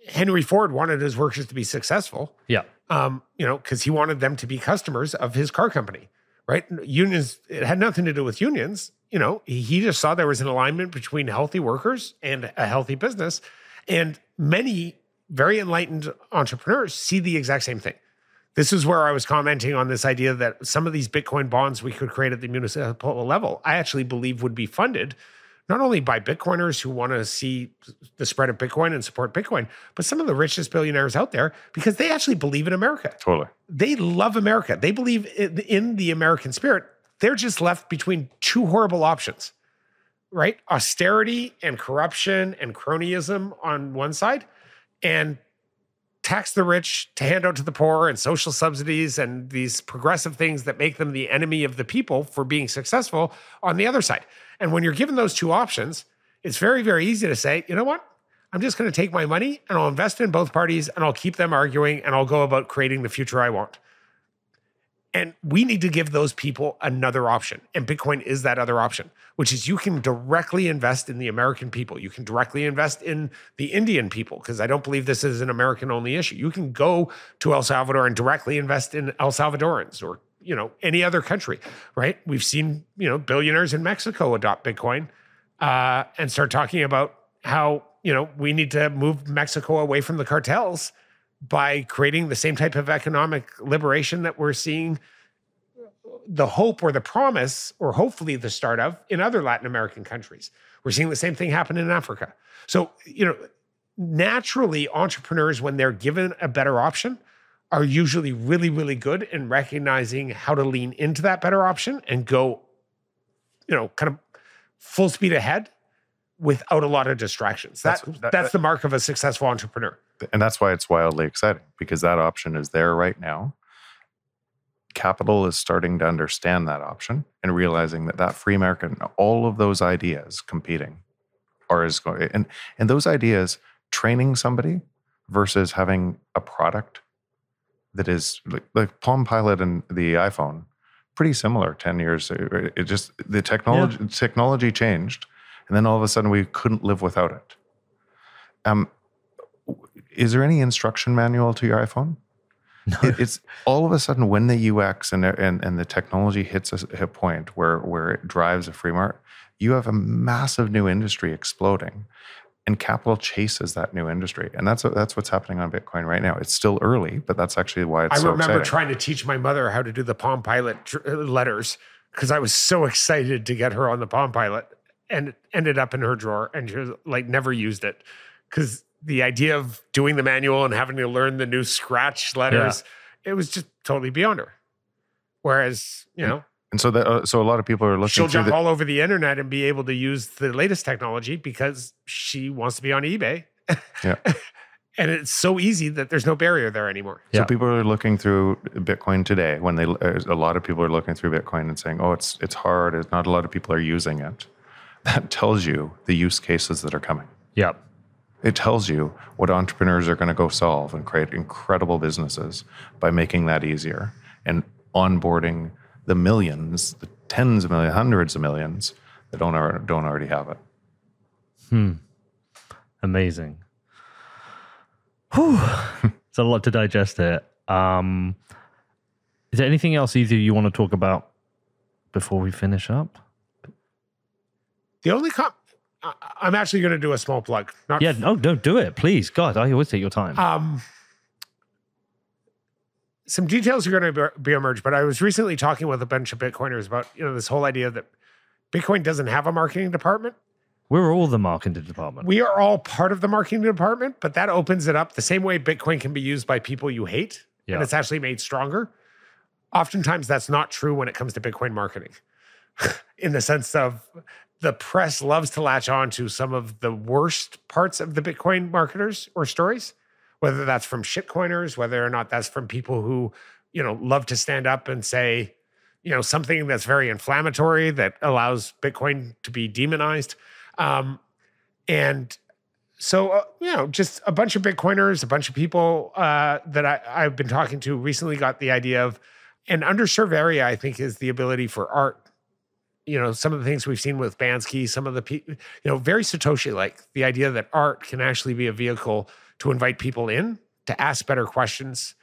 Henry Ford wanted his workers to be successful. yeah, um, you know, because he wanted them to be customers of his car company, right? Unions, it had nothing to do with unions. you know, he just saw there was an alignment between healthy workers and a healthy business. And many very enlightened entrepreneurs see the exact same thing. This is where I was commenting on this idea that some of these Bitcoin bonds we could create at the municipal level, I actually believe would be funded not only by Bitcoiners who want to see the spread of Bitcoin and support Bitcoin, but some of the richest billionaires out there because they actually believe in America. Totally. They love America. They believe in the American spirit. They're just left between two horrible options, right? Austerity and corruption and cronyism on one side, and tax the rich to hand out to the poor and social subsidies and these progressive things that make them the enemy of the people for being successful on the other side. And when you're given those two options, it's very, very easy to say, you know what? I'm just going to take my money and I'll invest in both parties and I'll keep them arguing and I'll go about creating the future I want. And we need to give those people another option. And Bitcoin is that other option, which is you can directly invest in the American people. You can directly invest in the Indian people, because I don't believe this is an American only issue. You can go to El Salvador and directly invest in El Salvadorans or you know any other country, right? We've seen you know billionaires in Mexico adopt Bitcoin uh, and start talking about how you know we need to move Mexico away from the cartels by creating the same type of economic liberation that we're seeing the hope or the promise, or hopefully the start of in other Latin American countries. We're seeing the same thing happen in Africa. So, you know, naturally, entrepreneurs, when they're given a better option, are usually really, really good in recognizing how to lean into that better option and go, you know, kind of full speed ahead without a lot of distractions. That, that's, that, that's the mark of a successful entrepreneur and that's why it's wildly exciting because that option is there right now capital is starting to understand that option and realizing that that free market and all of those ideas competing are as going and and those ideas training somebody versus having a product that is like, like palm pilot and the iphone pretty similar 10 years it just the technology yeah. technology changed and then all of a sudden we couldn't live without it um is there any instruction manual to your iPhone? No. It, it's all of a sudden when the UX and, and, and the technology hits a, a point where, where it drives a free market, you have a massive new industry exploding and capital chases that new industry and that's that's what's happening on bitcoin right now it's still early but that's actually why it's i so remember exciting. trying to teach my mother how to do the palm pilot uh, letters because i was so excited to get her on the palm pilot and it ended up in her drawer and she was like never used it because the idea of doing the manual and having to learn the new scratch letters, yeah. it was just totally beyond her. Whereas, you know, and so that uh, so a lot of people are looking. She'll jump the, all over the internet and be able to use the latest technology because she wants to be on eBay. <laughs> Yeah. <laughs> and it's so easy that there's no barrier there anymore. So people are looking through Bitcoin today. When they a lot of people are looking through Bitcoin and saying, "Oh, it's it's hard. It's not a lot of people are using it." That tells you the use cases that are coming. Yep. It tells you what entrepreneurs are going to go solve and create incredible businesses by making that easier and onboarding the millions, the tens of millions, hundreds of millions that don't, don't already have it. Hmm. Amazing. Whew. <laughs> it's a lot to digest here. Um, is there anything else either you want to talk about before we finish up? The only com- I'm actually going to do a small plug. Not yeah, no, don't do it, please. God, I always take your time. Um, some details are going to be emerged, but I was recently talking with a bunch of Bitcoiners about you know this whole idea that Bitcoin doesn't have a marketing department. We're all the marketing department. We are all part of the marketing department, but that opens it up the same way Bitcoin can be used by people you hate, yeah. and it's actually made stronger. Oftentimes, that's not true when it comes to Bitcoin marketing, <laughs> in the sense of the press loves to latch on to some of the worst parts of the Bitcoin marketers or stories, whether that's from shitcoiners, whether or not that's from people who, you know, love to stand up and say, you know, something that's very inflammatory that allows Bitcoin to be demonized. Um, and so, uh, you know, just a bunch of Bitcoiners, a bunch of people uh, that I, I've been talking to recently got the idea of an underserved area, I think, is the ability for art you know some of the things we've seen with Banksy, some of the you know very Satoshi like the idea that art can actually be a vehicle to invite people in to ask better questions.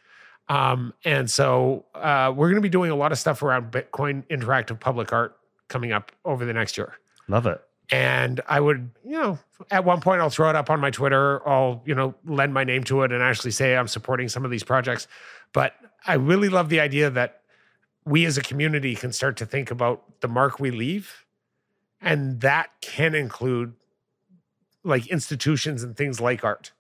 Um, and so uh, we're going to be doing a lot of stuff around Bitcoin interactive public art coming up over the next year. Love it. And I would, you know, at one point I'll throw it up on my Twitter. I'll, you know, lend my name to it and actually say I'm supporting some of these projects. But I really love the idea that we as a community can start to think about the mark we leave. And that can include like institutions and things like art.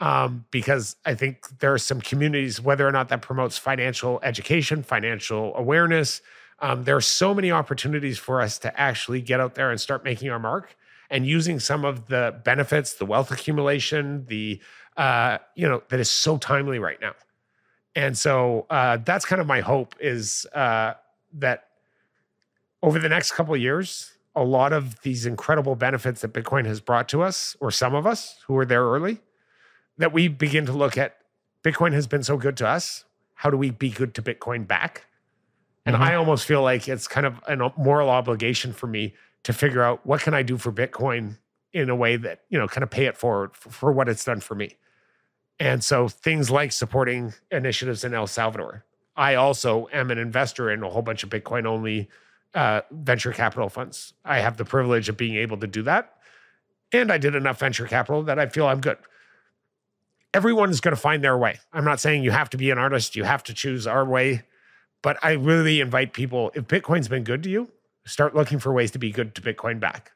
Um, because I think there are some communities, whether or not that promotes financial education, financial awareness, um, there are so many opportunities for us to actually get out there and start making our mark and using some of the benefits, the wealth accumulation, the uh, you know that is so timely right now. And so uh, that's kind of my hope is uh, that over the next couple of years, a lot of these incredible benefits that Bitcoin has brought to us, or some of us who were there early, that we begin to look at Bitcoin has been so good to us. How do we be good to Bitcoin back? And Mhm. I almost feel like it's kind of a moral obligation for me to figure out what can I do for Bitcoin in a way that, you know, kind of pay it forward for, for what it's done for me. And so things like supporting initiatives in El Salvador. I also am an investor in a whole bunch of Bitcoin only uh, venture capital funds. I have the privilege of being able to do that. And I did enough venture capital that I feel I'm good. Everyone is going to find their way. I'm not saying you have to be an artist, you have to choose our way. But I really invite people, if Bitcoin's been good to you, start looking for ways to be good to Bitcoin back.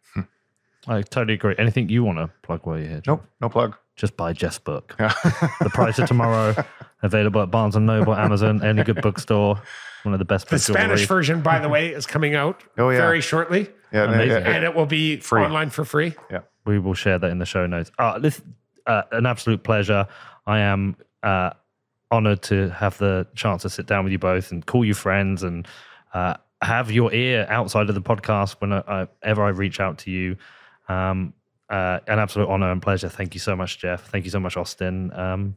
I totally agree. Anything you want to plug while you're here? John? Nope, no plug. Just buy Jeff's book. Yeah. <laughs> The Price of Tomorrow, available at Barnes and Noble, Amazon, any good bookstore. One of the best The books Spanish read. version, by the way, is coming out <laughs> Oh, yeah. very shortly. yeah, Amazing. yeah, And it will be Free. online for free. Yeah, We will share that in the show notes. Uh, this uh, an absolute pleasure. I am uh, honored to have the chance to sit down with you both and call you friends and uh, have your ear outside of the podcast whenever I reach out to you. Um, uh, an absolute honor and pleasure. Thank you so much, Jeff. Thank you so much, Austin. Um,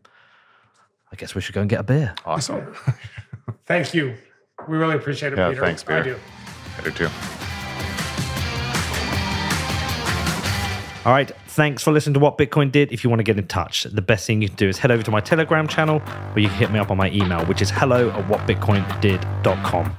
I guess we should go and get a beer. awesome. <laughs> Thank you. We really appreciate it, Yeah, Peter. thanks, I Peter. do. I do too. All right. Thanks for listening to What Bitcoin Did. If you want to get in touch, the best thing you can do is head over to my Telegram channel or you can hit me up on my email, which is hello at whatbitcoindid.com.